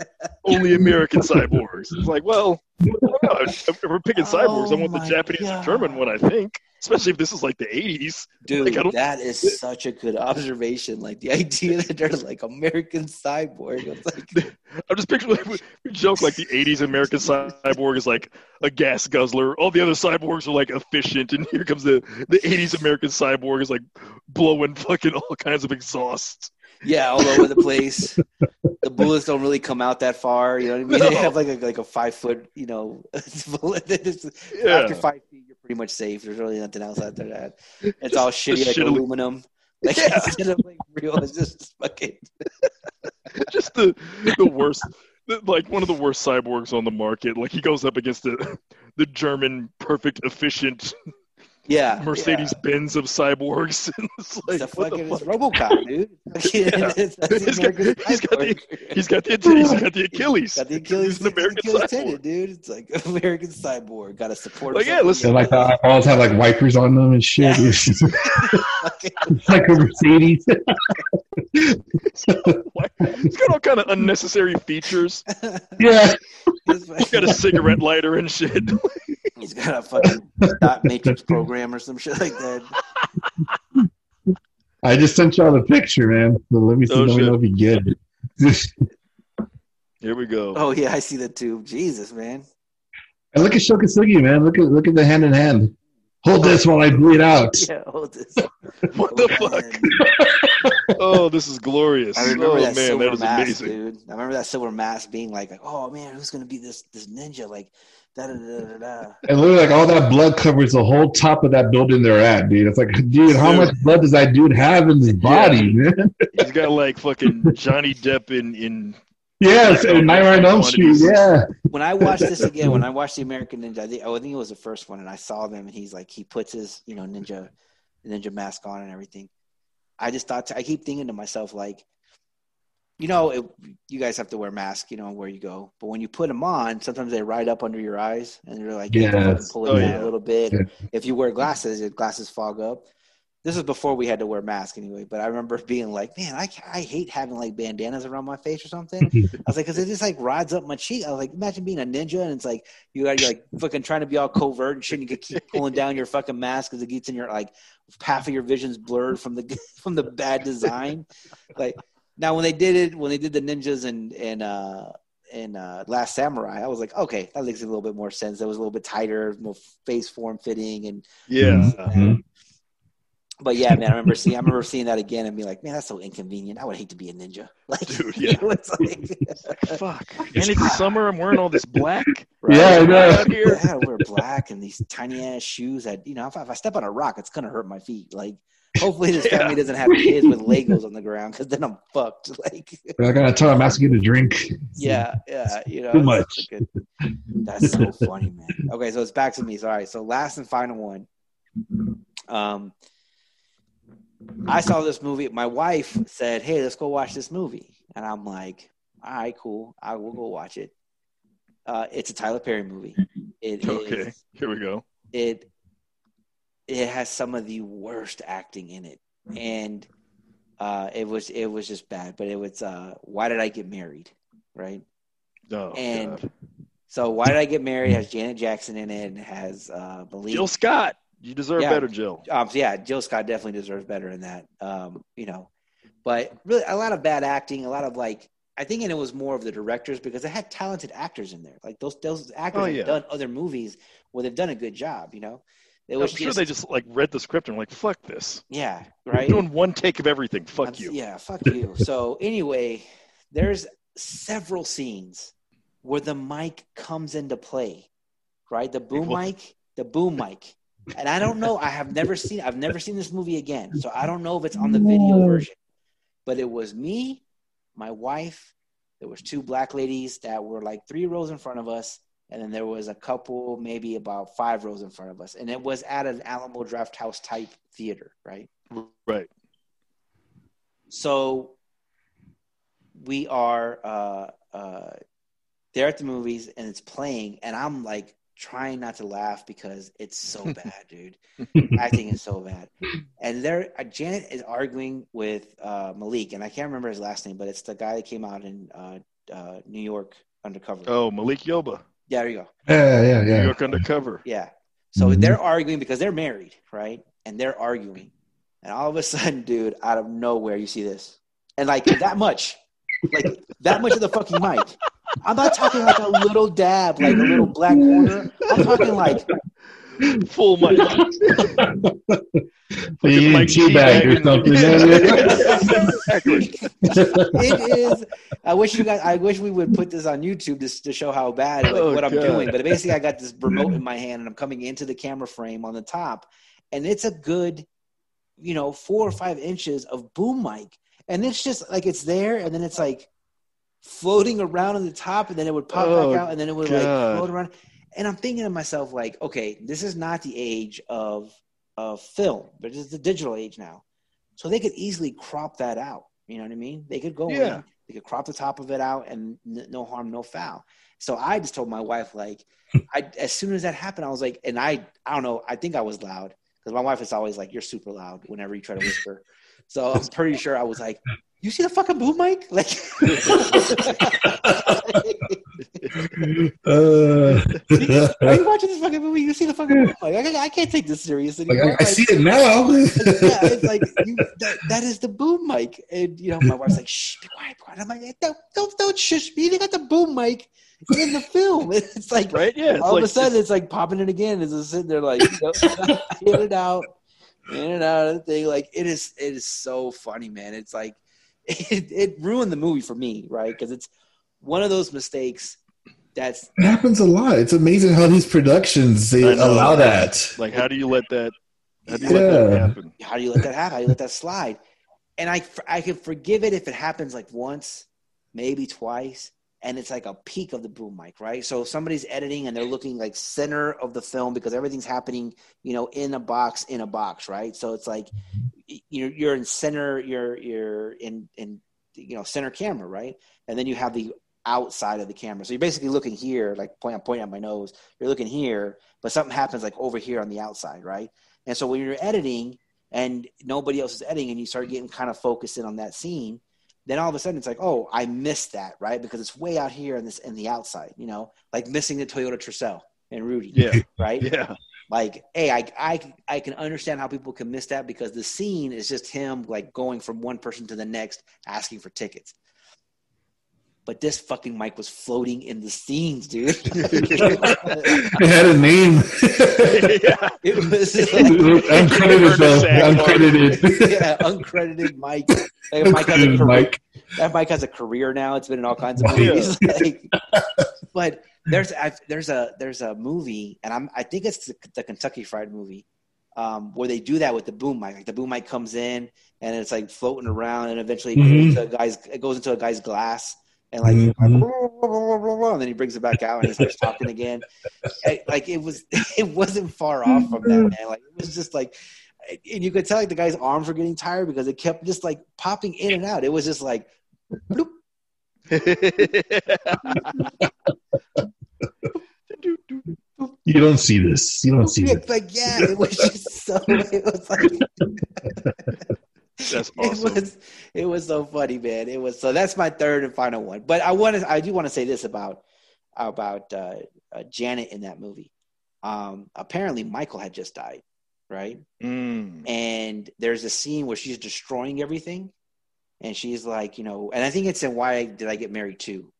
only American cyborgs? It's like, well, I don't know. If, we're picking oh cyborgs, I Oh want the Japanese God. or German one. I think. Especially if this is like the '80s. Dude, Like, that is such a good observation. Like the idea that they're like American cyborg. Like, I'm just picturing like, we joke like the '80s American cyborg is like a gas guzzler. All the other cyborgs are like efficient, and here comes the the '80s American cyborg is like blowing fucking all kinds of exhaust. yeah, all over the place. The bullets don't really come out that far. You know what I mean? They have like a like a five foot. You know, bullet. Yeah, After five feet, pretty much safe. There's really nothing else out there that. It's all shitty like shitty- aluminum. Like Yeah. instead of like real, it's just fucking. just the the worst. Like one of the worst cyborgs on the market. Like he goes up against the the German perfect efficient Yeah, Mercedes Benz of cyborgs. It's like It's a fucking the it's? RoboCop, dude. Yeah. It's- it's He's got- American he's got the- cyborg. He's got the he's got the Achilles. Got the Achilles, He's an American Achilles cyborg. tendon, dude. It's like American cyborg. Got to support. Like, yeah, something. listen- They like the eyeballs have like wipers on them and shit. Yeah. It's like a Mercedes. Why- He's got all kind of unnecessary features. yeah. He's He's got a cigarette lighter and shit. He's got a fucking dot matrix program or some shit like that. I just sent y'all the picture, man. So let me see. Oh, let me shit. know if you get it. Here we go. Oh yeah, I see the tube. Jesus, man. And look at Sho Kosugi, man. Look at look at the hand in hand. Hold this while I bleed out. Yeah, hold this. What the Oh, fuck? Oh, this is glorious. I remember oh that man, silver that is mask, amazing. dude. I remember that silver mask being like, like, oh man, who's gonna be this this ninja? Like, da da da da da. And literally, like all that blood covers the whole top of that building they're at, dude. It's like, dude, how much blood does that dude have in his body, man? He's got like fucking Johnny Depp in in Yes, oh, and Nightmare on Elm Street, yeah. When I watched this again, when I watched the American Ninja, I think, oh, I think it was the first one, and I saw them, and he's like, he puts his you know ninja ninja mask on and everything. I just thought, I keep thinking to myself like, you know, it, you guys have to wear masks, you know, where you go, but when you put them on, sometimes they ride up under your eyes, and you're like, you to Yes. pull oh, it Oh, down yeah. a little bit. If you wear glasses, your glasses fog up. This is before we had to wear masks anyway, but I remember being like, man, I, I hate having like bandanas around my face or something. I was like, because it just like rides up my cheek. I was like, imagine being a ninja and it's like you got you're like fucking trying to be all covert and shit. And you could keep pulling down your fucking mask because it gets in your like half of your vision's blurred from the from the bad design. Like now when they did it, when they did the ninjas and and uh and uh Last Samurai, I was like, okay, that makes a little bit more sense. That was a little bit tighter, more face form fitting, and yeah. Mhm. But yeah, man, I remember seeing I remember seeing that again and be like, man, that's so inconvenient. I would hate to be a ninja. Like, Dude, yeah. it was like, Fuck. And it's summer. I'm wearing all this black. Yeah, I know. Out here. Yeah, I wear black and these tiny ass shoes that you know if I, if I step on a rock, it's gonna hurt my feet. Like, hopefully this Yeah. family doesn't have kids with Legos on the ground because then I'm fucked. Like, I gotta tell him, ask you to drink. yeah, yeah, you know, Too much. such good- that's so funny, man. Okay, so it's back to me. Sorry. So last and final one. Um, I saw this movie. My wife said, "Hey, let's go watch this movie," and I'm like, "All right, cool. I will go watch it." Uh, it's a Tyler Perry movie. It is. Okay. Here we go. It it has some of the worst acting in it, and uh, it was it was just bad. But it was uh, why did I get married? Right. Oh, And God. So why did I get married? Has Janet Jackson in it? and Has uh? Jill Scott. You deserve Yeah. better, Jill. Um, yeah, Jill Scott definitely deserves better in that. Um, you know, but really a lot of bad acting, a lot of like I think, and it was more of the directors because they had talented actors in there. Like those those actors Oh, have done other movies where they've done a good job. You know, it I'm was sure just, they just like read the script and were like, "Fuck this." yeah We're right. doing one take of everything. Fuck I'm- you. Yeah, fuck you. So anyway, there's several scenes where the mic comes into play, right? The boom mic, the boom mic. And I don't know. I have never seen. I've never seen this movie again, so I don't know if it's on the video version. But it was me, my wife. There was two black ladies that were like three rows in front of us, and then there was a couple, maybe about five rows in front of us, and it was at an Alamo Drafthouse type theater, right? Right. So we are uh, uh, there at the movies and it's playing, and I'm like trying not to laugh because it's so bad, dude. Acting is so bad. And there, uh, Janet is arguing with uh, Malik, and I can't remember his last name, but it's the guy that came out in uh, uh, New York Undercover. Oh, Malik Yoba. Yeah, there you go. Yeah, yeah, New yeah. York Undercover. Yeah. So Mhm. they're arguing because they're married, right? And they're arguing. And all of a sudden, dude, out of nowhere, you see this. And like that much. Like that much of the fucking mic. I'm not talking like a little dab, like a little black corner. I'm talking like Full mic. You need a Mike bag or something. Accurate. it is. I wish you guys. I wish we would put this on YouTube to, to show how bad like, Oh, what I'm God. doing. But basically, I got this remote in my hand, and I'm coming into the camera frame on the top, and it's a good, you know, four or five inches of boom mic, and it's just like it's there, and then it's like floating around on the top, and then it would pop Oh, back out, and then it would like float around. And I'm thinking to myself, like, okay, this is not the age of of film, but it's the digital age now. So they could easily crop that out. You know what I mean? They could go Yeah. in, they could crop the top of it out, and n- no harm, no foul. So I just told my wife, like, I as soon as that happened, I was like, and I, I don't know, I think I was loud because my wife is always like, you're super loud whenever you try to whisper. So I'm pretty sure I was like, you see the fucking boom mic? Like, Uh, are you watching this fucking movie? You see the fucking boom mic? I, I can't take this seriously. like. I, I see it now. yeah, it's like you, that, that is the boom mic, and you know my wife's like, "Shh, be quiet, be quiet." I'm like, "Don't, don't, don't shush me." They got the boom mic in the film. It's like Right? Yeah. It's all like, of a sudden it's like popping in again. It's just sitting there like you know, in and out, in and out of the thing. Like it is, it is so funny, man. It's like it, it ruined the movie for me, right? Because it's one of those mistakes that's It happens a lot. It's amazing how these productions they know. allow that. like, how do you let that? How do you let that happen? how do you let that happen? How do you let that slide? And I, I can forgive it if it happens like once, maybe twice, and it's like a peak of the boom mic, right? So if somebody's editing and they're looking like center of the film because everything's happening, you know, in a box, in a box, right? So it's like you're you're in center, you're you're in in you know center camera, right? And then you have the outside of the camera. So you're basically looking here, like point I'm pointing at my nose. You're looking here, but something happens like over here on the outside, right? And so when you're editing and nobody else is editing and you start getting kind of focused in on that scene, then all of a sudden it's like, oh, I missed that, right? Because it's way out here in this in the outside, you know, like missing the Toyota Tercel and Rudy, Yeah. right? Yeah. Like, hey, I, I I can understand how people can miss that because the scene is just him like going from one person to the next asking for tickets. But this fucking mic was floating in the scenes, dude. It had a name. yeah. it was like, uncredited though. Uncredited. yeah, uncredited Mike. That Mike has a Uncredited career. Mike. That Mike has a career now. It's been in all kinds of Yeah. movies. Like, but there's I, there's a there's a movie, and I'm I think it's the, the Kentucky Fried movie, um, where they do that with the boom mic. Like the boom mic comes in and it's like floating around, and eventually it goes Mhm. into a guy's it goes into a guy's glass. And like, Mhm. and then he brings it back out and he starts talking again. And, like it was, it wasn't far off from that, man. Like it was just like, and you could tell like the guy's arms were getting tired because it kept just like popping in and out. It was just like, bloop. You don't see this. You don't see Yeah, this. like yeah, it was just so. It was like That's awesome. it was it was so funny, man. It was so that's my third and final one. But I want to I do want to say this about about uh, uh, Janet in that movie. Um, apparently, Michael had just died, right? Mm. And there's a scene where she's destroying everything, and she's like, you know, and I think it's in Why Did I Get Married Too,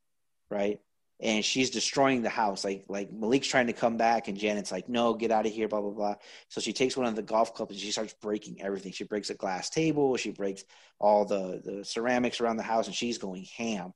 right? And she's destroying the house, like like Malik's trying to come back, and Janet's like, no, get out of here, blah blah blah. So she takes one of the golf clubs and she starts breaking everything. She breaks a glass table, she breaks all the the ceramics around the house, and she's going ham.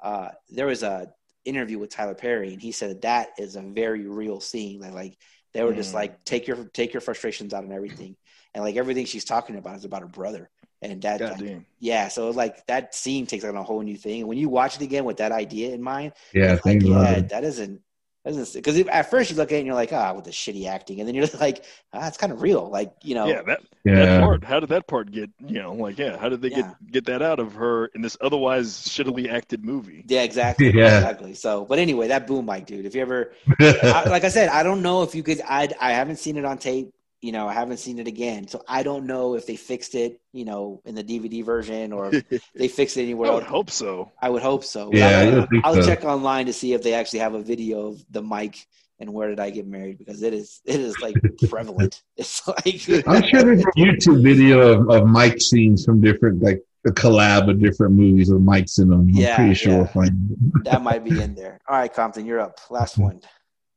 Uh, there was a interview with Tyler Perry, and he said that is a very real scene. Like, like they were just Mm. like take your take your frustrations out on everything, and like everything she's talking about is about her brother, and that God yeah. So like that scene takes on a whole new thing. And when you watch it again with that idea in mind, Yeah, it's like thank yeah, that isn't Because at first you look at it and you're like, ah, with the shitty acting, and then you're like, ah, it's kind of real. Like, you know, Yeah, that that part. How did that part get? You know, like yeah, how did they Yeah. get get that out of her in this otherwise shittily acted movie? Yeah, exactly. Yeah. Exactly. So, but anyway, that boom mic, dude. If you ever, I, like I said, I don't know if you could. I I haven't seen it on tape. You know, I haven't seen it again, so I don't know if they fixed it. You know, in the DVD version or they fixed it anywhere I would else. hope so. I would hope so. Yeah, I I'll, I'll so. check online to see if they actually have a video of the mic and Where Did I Get Married because it is it is like prevalent. It's like I'm sure there's a YouTube video of, of Mike scenes from different like the collab of different movies with Mike's in them. I'm Yeah, pretty sure yeah. we'll find it. that might be in there. All right, Compton, you're up. Last one.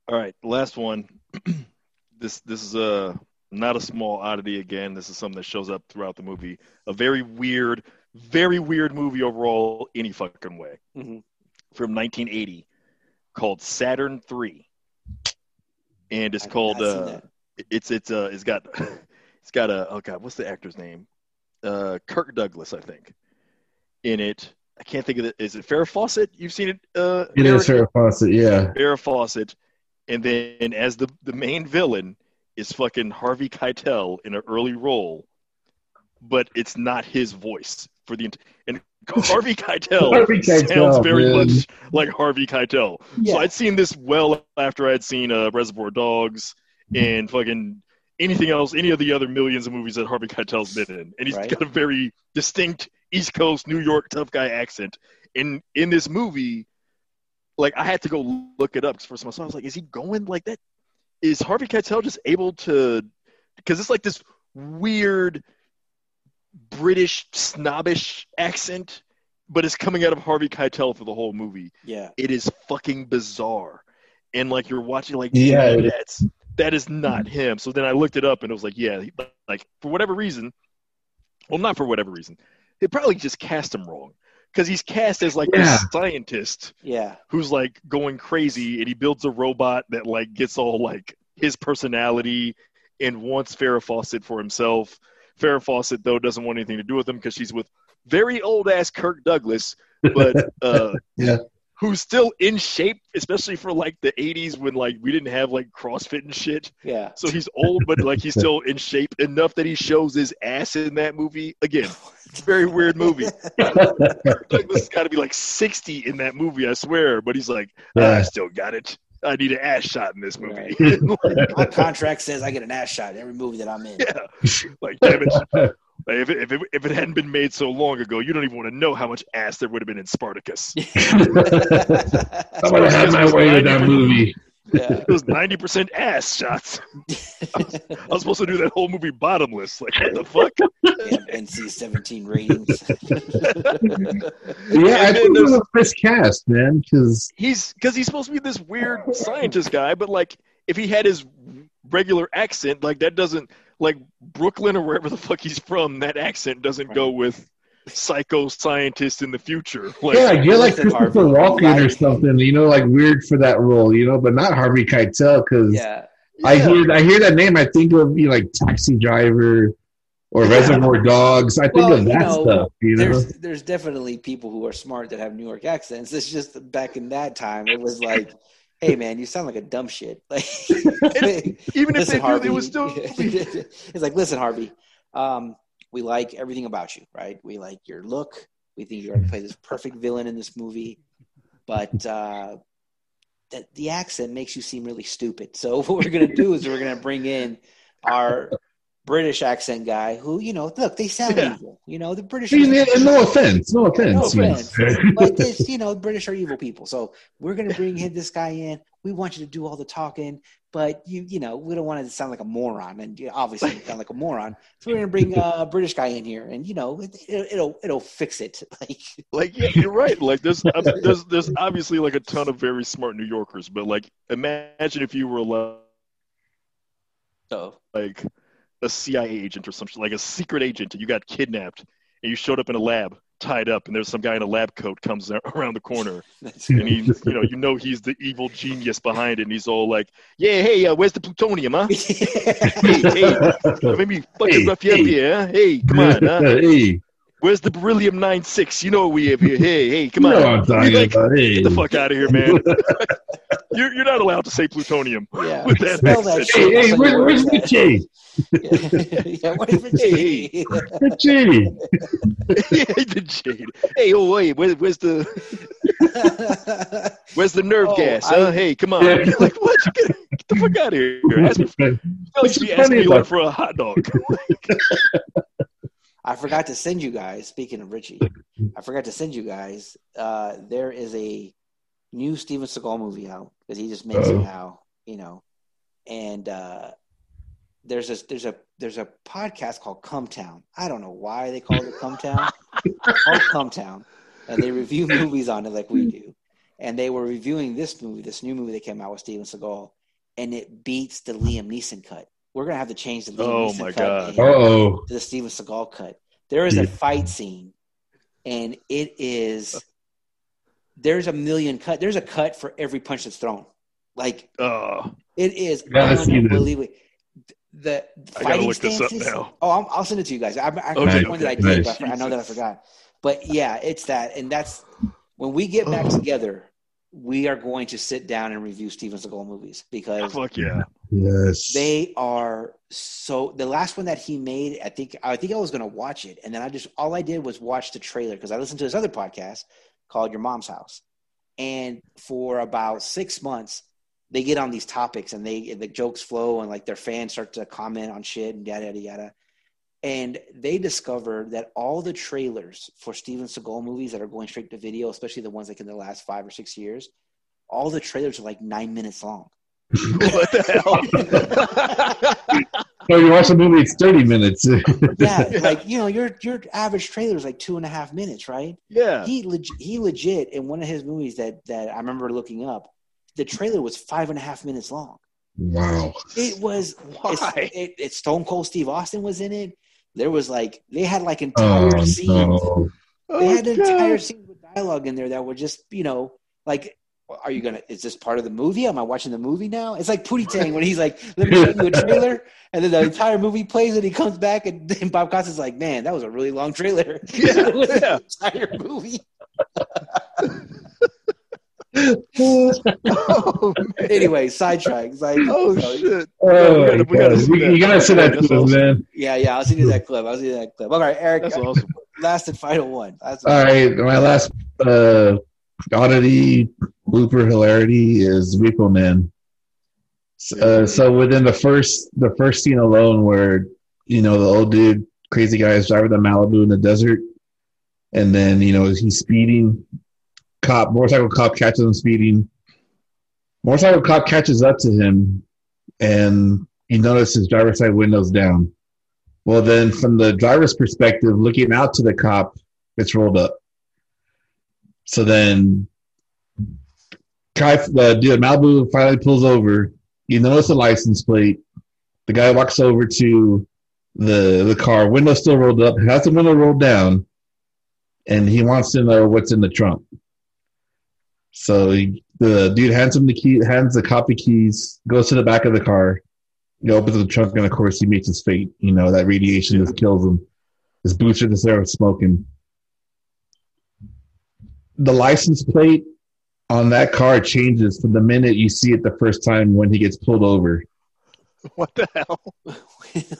All right, last one. this this is a not a small oddity again. This is something that shows up throughout the movie. A very weird, very weird movie overall, any fucking way. Mhm. From 1980, called Saturn Three, and it's I've called not seen uh, it's it's uh it's got it's got a oh god what's the actor's name uh Kirk Douglas I think in it I can't think of it is it Farrah Fawcett you've seen it uh It is Eric? Farrah Fawcett, yeah. Farrah Fawcett and then and as the the main villain is fucking Harvey Keitel in an early role but it's not his voice for the and Harvey Keitel Harvey Keitel, sounds very man. much like Harvey Keitel Yeah. so I'd seen this well after I'd seen uh, Reservoir Dogs and fucking anything else, any of the other millions of movies that Harvey Keitel's been in. And he's Right. got a very distinct East Coast New York tough guy accent. And in this movie, like I had to go look it up of all, I was like, is he going like that? Is Harvey Keitel just able to? Because it's like this weird British snobbish accent, but it's coming out of Harvey Keitel for the whole movie yeah. it is fucking bizarre. And like you're watching, like Yeah, that's that is not him. So then I looked it up, and it was like, yeah, like for whatever reason, well, not for whatever reason, they probably just cast him wrong because he's cast as like Yeah. this scientist Yeah. who's like going crazy, and he builds a robot that like gets all like his personality and wants Farrah Fawcett for himself. Farrah Fawcett though doesn't want anything to do with him because she's with very old ass Kirk Douglas, but uh, Yeah. Who's still in shape, especially for like the '80s when like we didn't have like CrossFit and shit. Yeah. So he's old, but like he's still in shape enough that he shows his ass in that movie. Again, very weird movie. Kirk Douglas has got to be like 60 in that movie, I swear. But he's like, "Ah, I still got it. I need an ass shot in this movie. My contract says I get an ass shot in every movie that I'm in. yeah, like damn it. Like, If it, if, it, if it hadn't been made so long ago, you don't even want to know how much ass there would have been in Spartacus. I'm gonna have my way with that movie. yeah. It was 90% ass shots. I was supposed to do that whole movie bottomless. Like, what the fuck? Damn NC seventeen ratings. Yeah, I think it there's- was miscast, man. Because he's because he's supposed to be this weird scientist guy, but like if he had his regular accent, like that doesn't like Brooklyn or wherever the fuck he's from, that accent doesn't go with psycho scientist in the future. Like yeah, you're like Listen, Harvey, Christopher Walken or something, you know, like weird for that role, you know, but not Harvey Keitel because yeah. I yeah. hear I hear that name, I think of you know, like Taxi Driver or Yeah. Reservoir Dogs. I think Well, of you that know, stuff, you know. There's there's definitely people who are smart that have New York accents. It's just back in that time, it was like, hey man, you sound like a dumb shit. Like, even if they do, Harvey. it was still it's like, listen, Harvey, um, we like everything about you, right? We like your look. We think you're going to play this perfect villain in this movie, but uh, that the accent makes you seem really stupid. So what we're going to do is we're going to bring in our British accent guy, who you know, look, they sound Yeah. evil. You know, the British. I mean, and no offense, no offense. No you know. offense. but this, you know, British are evil people. So we're gonna bring him, this guy in. We want you to do all the talking, but you, you know, we don't want it to sound like a moron, and you know, obviously you sound like a moron. So we're gonna bring a British guy in here, and you know, it, it, it'll it'll fix it. Like, like yeah, you're right. Like there's um, there's there's obviously like a ton of very smart New Yorkers, but like imagine if you were allowed so like a CIA agent or something, like a secret agent, and you got kidnapped, and you showed up in a lab tied up, and there's some guy in a lab coat comes around the corner, and he, you know, you know he's the evil genius behind it, and he's all like, "Yeah, hey, uh, where's the plutonium, huh? Hey, hey, let me fucking Hey, rough you up here, huh? Hey, come on, huh? hey, Where's the beryllium 96? You know what we have here. Hey, hey, come you know on. what I'm talking Like. Hey. Get the fuck out of here, man. you're, you're not allowed to say plutonium yeah. with that Spell that shit. Hey, hey, That's where, where's the word Richie? that- yeah, where's Richie? Richie. yeah, the jade. Hey, oh wait, where, where's the where's the nerve Oh, gas? I- huh? Hey, come on. Yeah. You're like, what? You get, get the fuck out of here. Ask me, What's should be funny asking me about- like for a hot dog. I forgot to send you guys. Speaking of Richie, I forgot to send you guys. Uh, there is a new Steven Seagal movie out because he just makes Oh. it now. you know, and uh, there's a there's a there's a podcast called Come Town. I don't know why they call it Come Town. called Come Town, and they review movies on it like we do. And they were reviewing this movie, this new movie that came out with Steven Seagal, and it beats the Liam Neeson cut. We're gonna have to change the Liam Oh Neeson my cut God. Oh, to the Steven Seagal cut. There is Yeah. a fight scene, and it is there's a million cut. There's a cut for every punch that's thrown. Like Oh, it is Gotta see unbelievable. The the I gotta fighting look this up now. Oh, I'm, I'll send it to you guys. I, I, Okay, I one that I did, Nice. but I know that I forgot. But yeah, it's that, and that's when we get back together. We are going to sit down and review Steven Seagal movies because fuck yeah. yes. they are so the last one that he made i think i think i was going to watch it and then i just all i did was watch the trailer because i listened to this other podcast called your mom's house and for about six months they get on these topics and they the jokes flow and like their fans start to comment on shit and yada yada yada and they discovered that all the trailers for Steven Seagal movies that are going straight to video, especially the ones like in the last five or six years, all the trailers are like nine minutes long. what the hell? So you watch a movie, it's thirty minutes. yeah, Yeah. like you know, your your average trailer is like two and a half minutes, right? yeah. He leg- he legit in one of his movies that that I remember looking up, the trailer was five and a half minutes long. wow. It was Why? it's, it, it Stone Cold Steve Austin was in it. There was like they had like Oh entire scenes. no. They Oh, had entire God. scenes with dialogue in there that were just you know like. Are you gonna? Is this part of the movie? Am I watching the movie now? It's like Pootie Tang when he's like, "Let me show you a trailer," and then the entire movie plays, and he comes back, and then Bob Costas is like, "Man, that was a really long trailer." Yeah, it was yeah. entire movie. Oh. Anyway, sidetrack. It's like, Oh, so- shit. Oh, we gotta- we gotta God. see you, that. you gotta see that That's to awesome. man. Yeah, yeah. I'll send you that clip. I'll send you that clip. All right, Eric. That's awesome. Last and final one. Last All right, my last uh, oddity, blooper, hilarity is Repo Man. Uh, so within the first the first scene alone, where you know the old dude, crazy guy, is driving the Malibu in the desert, and then you know he's speeding. Cop, motorcycle cop catches him speeding. Motorcycle cop catches up to him, and he notices his driver's side windows down. Well, then from the driver's perspective, looking out to the cop, it's rolled up. So then, guy, the dude, Malibu finally pulls over. You notice the license plate. The guy walks over to the the car, window still rolled up, has the window rolled down, and he wants to know what's in the trunk. So he, the dude hands him the key, hands the copy keys, goes to the back of the car. He opens the trunk, and of course, he meets his fate. You know that radiation just kills him. His boots are just there smoking. The license plate on that car changes from the minute you see it the first time when he gets pulled over. What the hell?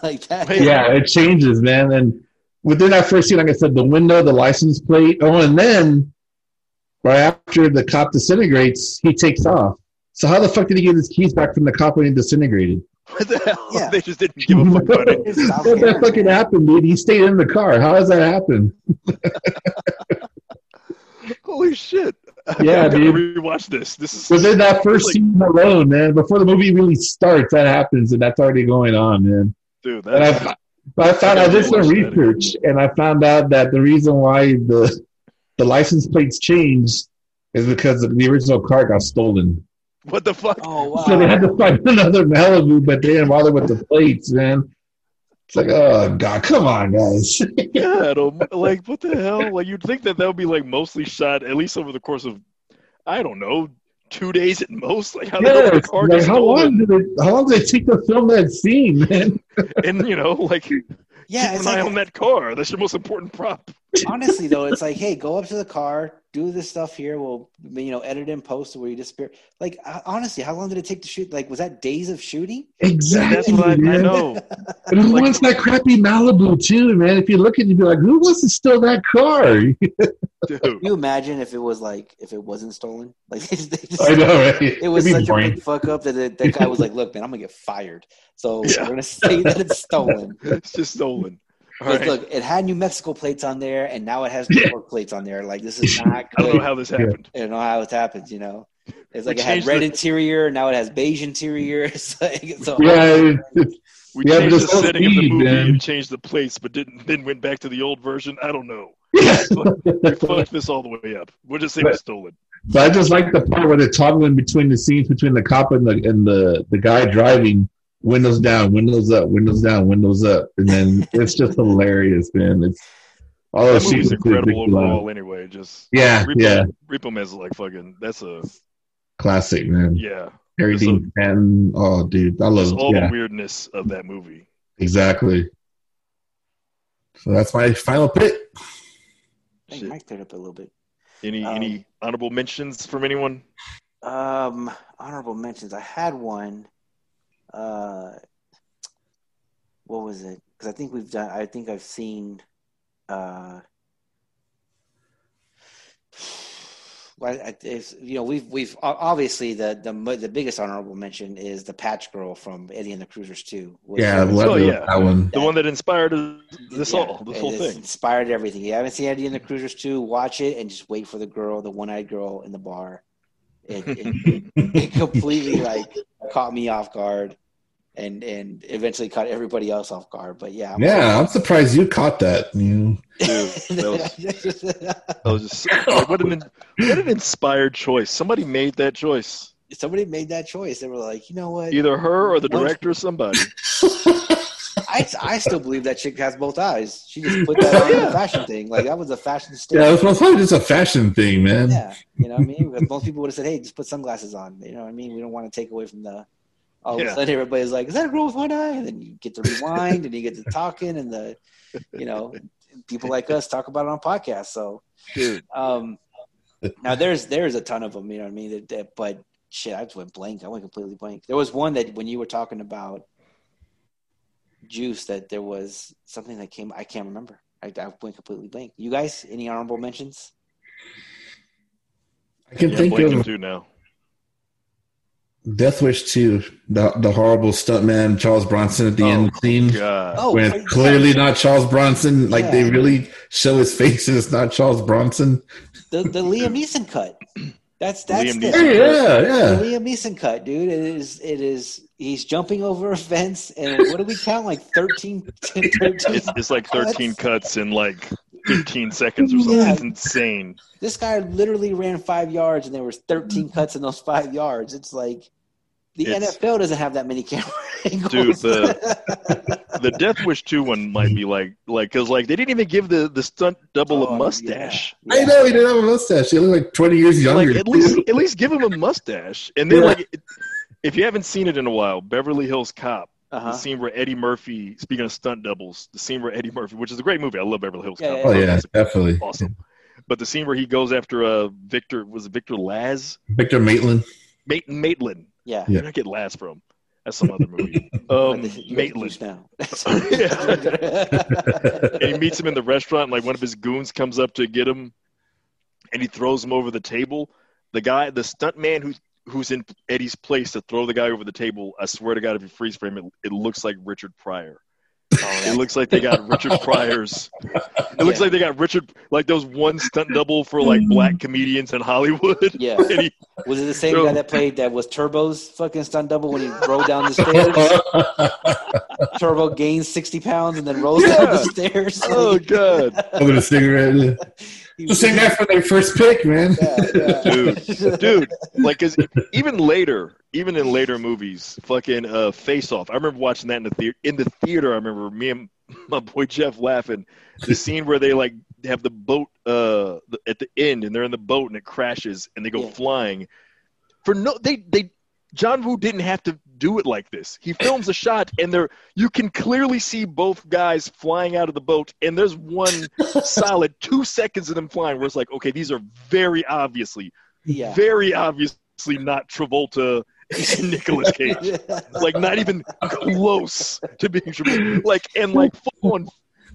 like that. Yeah, it changes, man. And within that first scene, like I said, the window, the license plate. Oh, and then right after the cop disintegrates, he takes off. So how the fuck did he get his keys back from the cop when he disintegrated? What the hell? Yeah. They just didn't give a fuck about it. It's South What the fucking man. happened, dude? He stayed in the car. How does that happen? Holy shit. Yeah, I gotta dude. rewatch this. This is Within that first Like- scene alone, man, before the movie really starts, that happens, and that's already going on, man. dude. And That's, I, but I found I I did some research, and I found out that the reason why the the license plates changed is because the original car got stolen. what the fuck? Oh wow. So they had to find another Malibu, but they didn't bother with the plates, man. It's like, oh god, come on, guys. Yeah, like what the hell? Like you'd think that that would be like mostly shot at least over the course of, I don't know, two days at most. Like how did Yeah, the car like, how long did it? How long did it take to film that scene, man? And you know, like yeah, keep it's an eye on that car. That's your most important prop. Honestly though, it's like, hey, go up to the car, do this stuff here. We'll you know edit in post where you disappear. Like uh, honestly, how long did it take to shoot? Like was that days of shooting? Exactly. That's what I, I know. And who Like- wants that crappy Malibu too, man? If you look at it, you'd be like, who wants to steal that car? Dude. Can you imagine if it was like if it wasn't stolen? Like they just, I know, right? it was It'd such a big fuck up that the, that guy was like, "Look, man, I'm gonna get fired, so Yeah. we're gonna say that it's stolen." It's just stolen. All right. look, it had New Mexico plates on there, and now it has Yeah. New York plates on there. Like this is not I don't know how this happened. I don't know how it happens, you know. It's like We it had red the- interior, now it has beige interior. It's like it's a Yeah, it's, it's, We Yeah, changed the so setting of the movie man. and changed the place, but didn't then went back to the old version. I don't know. yeah. We fucked this all the way up. We'll just say it was stolen. But I just like the part where they're toggling between the scenes between the cop and the and the, the guy driving, windows down, windows up, windows down, windows up, and then it's just hilarious, man. It's all That those movie's sequences incredible big line. overall. Anyway, just Yeah, Repo, yeah, Repo Man's like fucking. That's a classic, man. yeah. Harry Dean Stanton. Oh, dude, I love Just it. all Yeah, the weirdness of that movie. exactly. So that's my final pick. I think Shit. Mike cleared up a little bit. Any Um, any honorable mentions from anyone? Um, honorable mentions. I had one. Uh, what was it? Because I think we've done. I think I've seen. Uh, well, I- it's, you know, we've we've obviously the the the biggest honorable mention is the Patch Girl from Eddie and the Cruisers Two. which Yeah, was- what Oh, yeah. that one. The one that inspired this yeah, all, this whole thing. Inspired everything. You haven't seen Eddie and the Cruisers 2, watch it and just wait for the girl, the one eyed girl in the bar. It, it, it completely like caught me off guard and and eventually caught everybody else off guard. But yeah, I'm- Yeah, I'm surprised you caught that. You Dude, that was just like, what an what an inspired choice. Somebody made that choice. somebody made that choice. They were like, you know what? Either her or the director or somebody. I, I still believe that chick has both eyes. She just put that on Yeah. the fashion thing. Like that was a fashion yeah, statement. it was probably just a fashion thing, man. Yeah, you know what I mean? Because most people would have said, "Hey, just put sunglasses on." You know what I mean? We don't want to take away from the. All of a sudden, everybody's like, "Is that a girl with one eye?" And then you get to rewind, and you get to talking, and the, you know, people like us talk about it on podcasts. So, Dude. um, now there's there's a ton of them. You know what I mean? That, that, but shit, I just went blank. I went completely blank. There was one that when you were talking about juice, that there was something that came. I can't remember. I, I went completely blank. You guys, any honorable mentions? I can Yeah, think of too now. Death Wish 2, the the horrible stuntman Charles Bronson at the Oh, end scene. God. Oh, when wait, clearly yeah. not Charles Bronson. Like they really show his face and it's not Charles Bronson. the the Liam Neeson cut. That's that's Liam the, Neeson Yeah, the yeah. Liam Neeson cut, dude. It is it is he's jumping over a fence and what do we count like 13, 13 It's, it's like 13 cuts in like 15 seconds or something. Yeah. It's insane. This guy literally ran five yards and there was thirteen cuts in those five yards. It's like the It's- NFL doesn't have that many camera angles. Dude, The Death Wish 2 one might be like, like, cause like they didn't even give the, the stunt double Oh, a mustache. yeah. I know he didn't have a mustache. He looked like 20 years younger. Like at least, at least give him a mustache. And then Yeah. like, if you haven't seen it in a while, Beverly Hills Cop, the Uh-huh. scene where Eddie Murphy, speaking of stunt doubles, the scene where Eddie Murphy, which is a great movie. I love Beverly Hills Yeah, Cop. oh, yeah, It's definitely. awesome. But the scene where he goes after uh Victor was it Victor Laz? Victor Maitland. Mate Maitland. Yeah. Yeah. Where did I get Laz from? That's some other movie. Um, Maitland. now. and he meets him in the restaurant. And like one of his goons comes up to get him, and he throws him over the table. The guy, the stunt man who who's in Eddie's place to throw the guy over the table. I swear to God, if you freeze frame it, it looks like Richard Pryor. Oh, it looks like they got Richard Pryor's. It looks Yeah. like they got Richard, like those one stunt double for like black mm. comedians in Hollywood. Yeah. He, Was it the same Bro. guy that played that was Turbo's fucking stunt double when he rolled down the stairs? Turbo gains sixty pounds and then rolls down the stairs. oh God, Over the cigarette. He The same guy from their first pick, man. Yeah, yeah. Dude, dude, like, cause even later, even in later movies, fucking uh, Face Off. I remember watching that in the theater. In the theater, I remember me and my boy Jeff laughing. The scene where they like have the boat uh at the end, and they're in the boat and it crashes, and they go Yeah. flying. For no, they they John Woo didn't have to do it like this. He films a shot, and there you can clearly see both guys flying out of the boat, and there's one solid two seconds of them flying where it's like, okay, these are very obviously Yeah. very obviously not Travolta and Nicolas Cage. Like not even close to being Travolta. Like and like full on,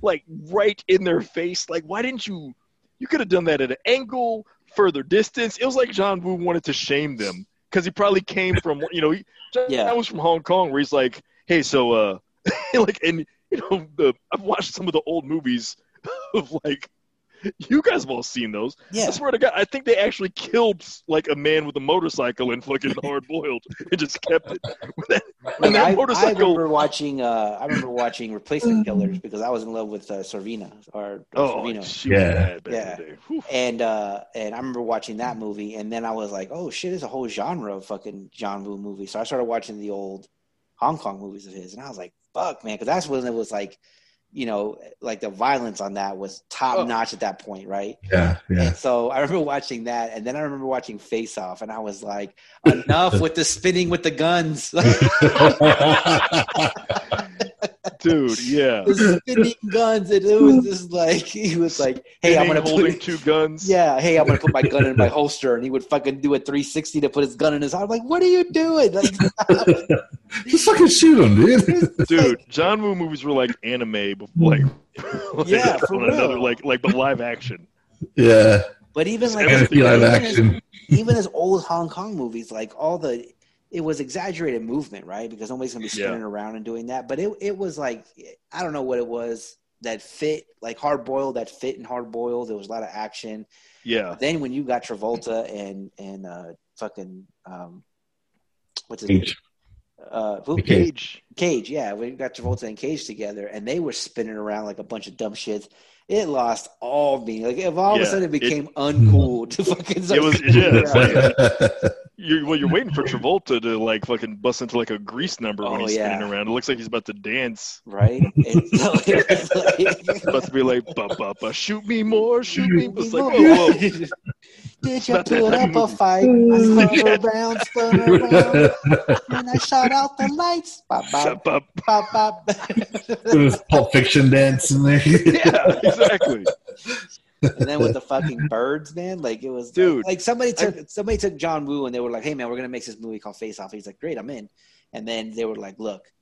like right in their face. Like why didn't you? You could have done that at an angle, further distance. It was like John Woo wanted to shame them because he probably came from you know he, Yeah. was from Hong Kong where he's like, hey, so uh, like and you know the I've watched some of the old movies of like You guys have all seen those. Yeah. I swear to God, I think they actually killed like a man with a motorcycle in fucking Hard Boiled and just kept it. When that, when Like, that I, I motorcycle. remember watching. Uh, I remember watching Replacement Killers because I was in love with uh, Sorvina or oh, Sorvino. she was Yeah. Yeah. in the day. Whew. and uh, and I remember watching that movie, and then I was like, "Oh shit, there's a whole genre of fucking John Woo movies." So I started watching the old Hong Kong movies of his, and I was like, "Fuck, man," because that's when it was like, you know, like the violence on that was top Oh. notch at that point, right? Yeah, yeah. And so I remember watching that, and then I remember watching Face Off, and I was like, "Enough with the spinning with the guns." Dude, yeah. the spinning guns, and it was just like he was like, "Hey, I'm gonna holding put two guns. yeah, hey, I'm gonna put my gun in my holster, and he would fucking do a 360 to put his gun in his heart. I'm like, what are you doing? Like, Just fucking shoot him, dude. Dude, John Woo movies were like anime, before, like, like Yeah, for on another, real. like, like, but live action. Yeah. but even like live even action. As, even as old Hong Kong movies, like all the, it was exaggerated movement, right? Because nobody's gonna be Yeah. spinning around and doing that. But it it was like I don't know what it was that fit like hard boiled that fit and hard boiled. There was a lot of action. Yeah, Then when you got Travolta and and uh fucking um, what's his name? Uh, who? Cage. Cage. Cage, yeah, we got Travolta and Cage together, and they were spinning around like a bunch of dumb shits. It lost all meaning. Like if all of a sudden it it- became uncool to fucking. It was- yeah, like- You're, well, you're waiting for Travolta to like fucking bust into like a grease number when Oh, he's yeah. spinning around. It looks like he's about to dance. right. And so it like, About to be like, ba ba ba, shoot me more, shoot me. It's like, Whoa. whoa, whoa. Did you put up of a fight? I spun around, spun around, and I shot out the lights. Bop, Shut bop, up. bop, bop. There's Pulp Fiction dance in there. Yeah, exactly. and then with the fucking birds, man, like it was, Dude, Like somebody took somebody took John Woo and they were like, "Hey, man, we're gonna make this movie called Face Off." He's like, "Great, I'm in." And then they were like, "Look,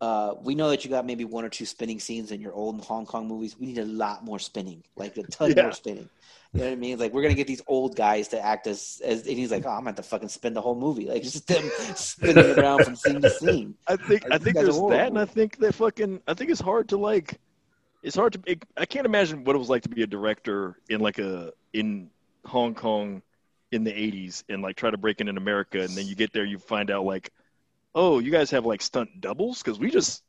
uh, we know that you got maybe one or two spinning scenes in your old Hong Kong movies. We need a lot more spinning, like a ton Yeah. more spinning." You know what I mean? Like we're gonna get these old guys to act as, as and he's like, "Oh, I'm gonna have to fucking spin the whole movie, like just them spinning around from scene to scene." I think I I think think there's that, and I think that fucking I think it's hard to like. It's hard to. It, I can't imagine what it was like to be a director in like a in Hong Kong in the '80s and like try to break in in America, and then you get there, you find out like, oh, you guys have like stunt doubles because we just.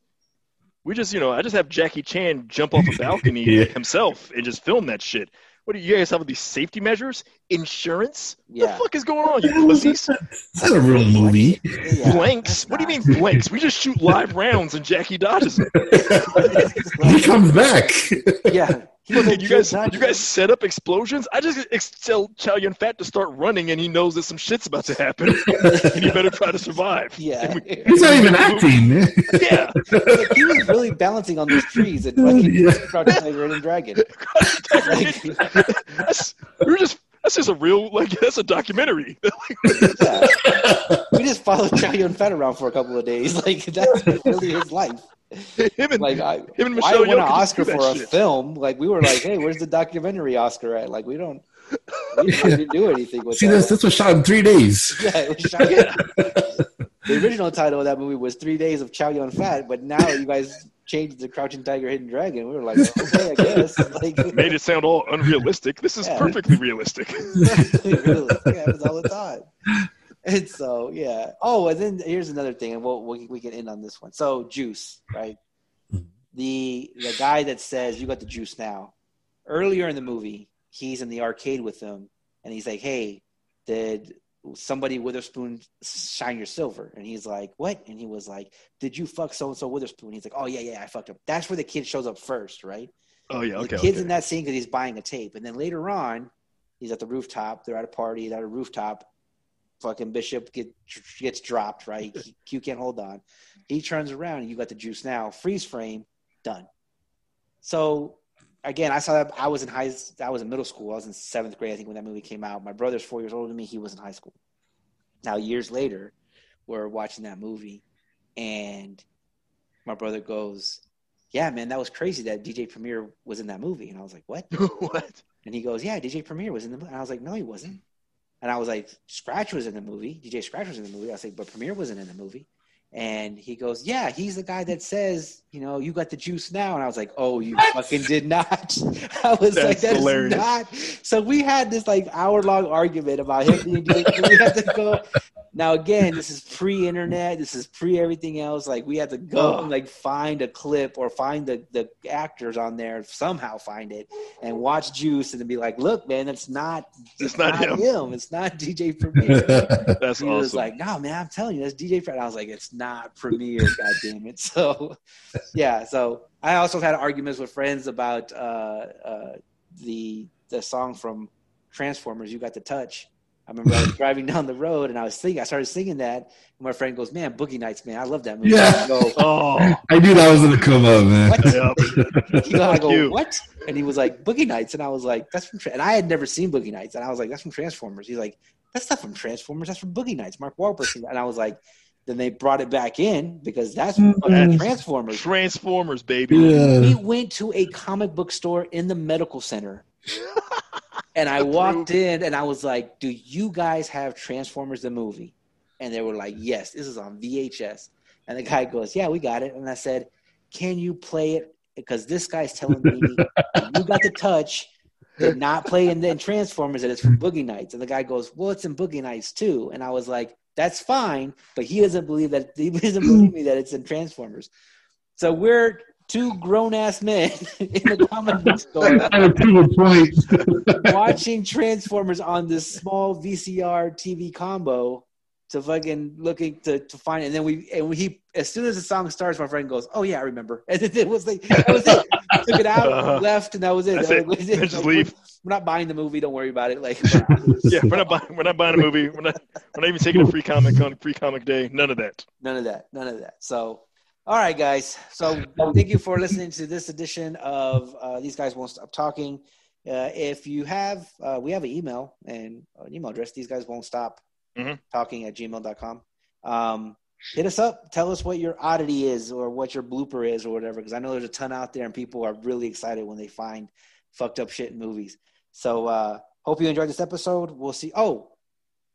We just, you know, I just have Jackie Chan jump off a balcony Yeah. himself and just film that shit. What do you guys have? These safety measures, insurance? Yeah. What the fuck is going on, you pussies? It's not a real movie. Yeah. Blanks? What do you mean blanks? We just shoot live rounds and Jackie dodges them. he comes back. yeah. He you guys, you guys set up explosions. I just ex- tell Chow Yun Fat to start running, and he knows that some shit's about to happen, and he better try to survive. Yeah. We- He's not even acting. yeah. Like, he was really balancing on these trees and fucking Yeah. Crouching Tiger, Hidden Dragon. that's, we were just that's just a real like that's a documentary. Yeah. We just followed Chow Yun Fat around for a couple of days. Like that's really his life. him and Like I, him and why Michelle win Yeoh an Oscar do that for a shit. film? Like we were like, hey, where's the documentary Oscar at? Like we don't, we didn't do anything with See, that. this this was shot in three days. Yeah, it was shot- the original title of that movie was Three Days of Chow Yun Fat, but now you guys changed to Crouching Tiger, Hidden Dragon. We were like, okay, I guess. Like, Made it sound all unrealistic. This is Yeah. perfectly realistic. really, yeah, it happens all the time. And so, yeah. Oh, and then here's another thing, and we'll, we we can end on this one. So, juice, right? The the guy that says you got the juice now. Earlier in the movie, he's in the arcade with them, and he's like, "Hey, did somebody Witherspoon shine your silver?" And he's like, "What?" And he was like, "Did you fuck so and so Witherspoon?" He's like, "Oh yeah, yeah, I fucked him." That's where the kid shows up first, right? Oh yeah, okay. the kid's okay. in that scene because he's buying a tape, and then later on, he's at the rooftop. They're at a party. At a rooftop. Fucking Bishop get, gets dropped. Right, he, Q can't hold on. He turns around, and you got the juice now. Freeze frame, done. So again, I saw that. I was in high. I was in middle school. I was in seventh grade, I think, when that movie came out. My brother's four years older than me. He was in high school. Now years later, we're watching that movie, and my brother goes, "Yeah, man, that was crazy that DJ Premier was in that movie." And I was like, "What?" what? And he goes, "Yeah, DJ Premier was in the movie." And I was like, "No, he wasn't." And I was like, "Scratch was in the movie. DJ Scratch was in the movie." I was like, "But Premier wasn't in the movie." And he goes, "Yeah, he's the guy that says, you know, you got the juice now." And I was like, "Oh, you fucking did not." I was like, That's "That's hilarious. not." So we had this like hour long argument about him being. we had to go. Now again, this is pre-internet. This is pre everything else. Like we had to go Ugh. and like find a clip or find the the actors on there somehow find it and watch Juice and then be like, "Look, man, that's not. It's not him. It's not DJ Premier." That's he was like, "No, man, I'm telling you, that's DJ Fred." I was like, "It's not Premier, God damn it!" So, yeah. So I also had arguments with friends about uh, uh, the the song from Transformers, "You Got the Touch." I remember I was driving down the road and I was singing. I started singing that, and my friend goes, "Man, Boogie Nights, man, I love that movie." Yeah. I go, oh, I knew that was gonna come up, man. what? Yep. You know, I go, you. what? And he was like, Boogie Nights. And I was like, that's from, Tra-. and I had never seen Boogie Nights. And I was like, that's from Transformers. He's like, that's not from Transformers. That's from Boogie Nights. Mark Wahlberg. And I was like, then they brought it back in because that's from fucking Mhm. Transformers. Transformers, baby. We went to a comic book store in the medical center. and I walked in and I was like, do you guys have Transformers the movie? And they were like, yes, this is on VHS. And the guy goes, yeah, we got it. And I said, can you play it? Because this guy's telling me you got the touch, did not play in the Transformers, and it's from Boogie Nights. And the guy goes, well, it's in Boogie Nights too. And I was like, that's fine, but he doesn't believe that he doesn't believe me that it's in Transformers. So we're two grown ass men in the comic book store Trying to prove a point. watching Transformers on this small VCR TV combo to fucking looking to, to find it. And then we and we, he as soon as the song starts, my friend goes, "Oh yeah, I remember." And then it was like that was it. Took it out, Uh-huh. left, and that was it. That's That it. was Then just We're- leave. We're not buying the movie. Don't worry about it. Like, Yeah, we're not buying. We're not buying a movie. We're not. We're not even taking a free comic on free comic day. None of that. none of that. None of that. So, all right, guys. So, thank you for listening to this edition of uh, These Guys Won't Stop Talking. Uh, if you have, uh, we have an email and an email address. These guys won't stop Mhm. talking at gmail.com. Um, hit us up. Tell us what your oddity is or what your blooper is or whatever. Because I know there's a ton out there and people are really excited when they find fucked up shit in movies. So, uh, hope you enjoyed this episode. We'll see. Oh,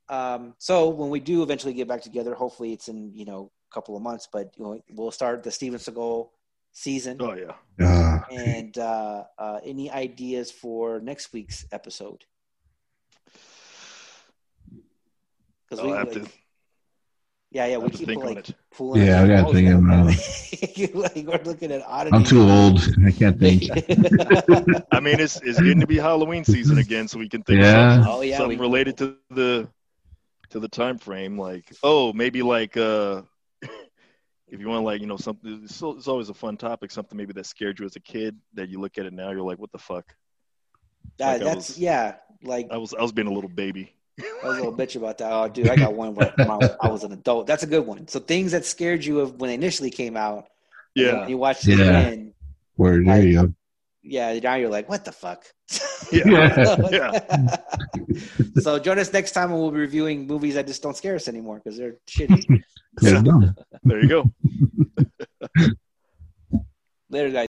um, so when we do eventually get back together, hopefully it's in you know couple of months, but you know, we'll start the Steven Seagal season. Oh yeah. Ah, And uh, uh, any ideas for next week's episode? Because we have like, to, yeah, yeah, I'll we keep think like it. pulling. Yeah, I gotta think about it. like we're looking at oddity. I'm too old. I can't think. I mean, it's it's getting to be Halloween season again, so we can think Yeah. of something, Oh, yeah, something we- related to the to the time frame. Like, oh, maybe like uh, if you want like you know something. It's, still- it's always a fun topic. Something maybe that scared you as a kid that you look at it now, you're like, what the fuck? Yeah, Like that's was- yeah. Like I was I was being a little baby. I was a little bitch about that. Oh, dude, I got one where when I, I was an adult. That's a good one. So things that scared you of when they initially came out. and then Yeah. you watched it Yeah. again. Where there you go. Yeah, now you're like, what the fuck? Yeah. Yeah. so join us next time when we'll be reviewing movies that just don't scare us anymore because they're shitty. They're dumb. There you go. Later, guys.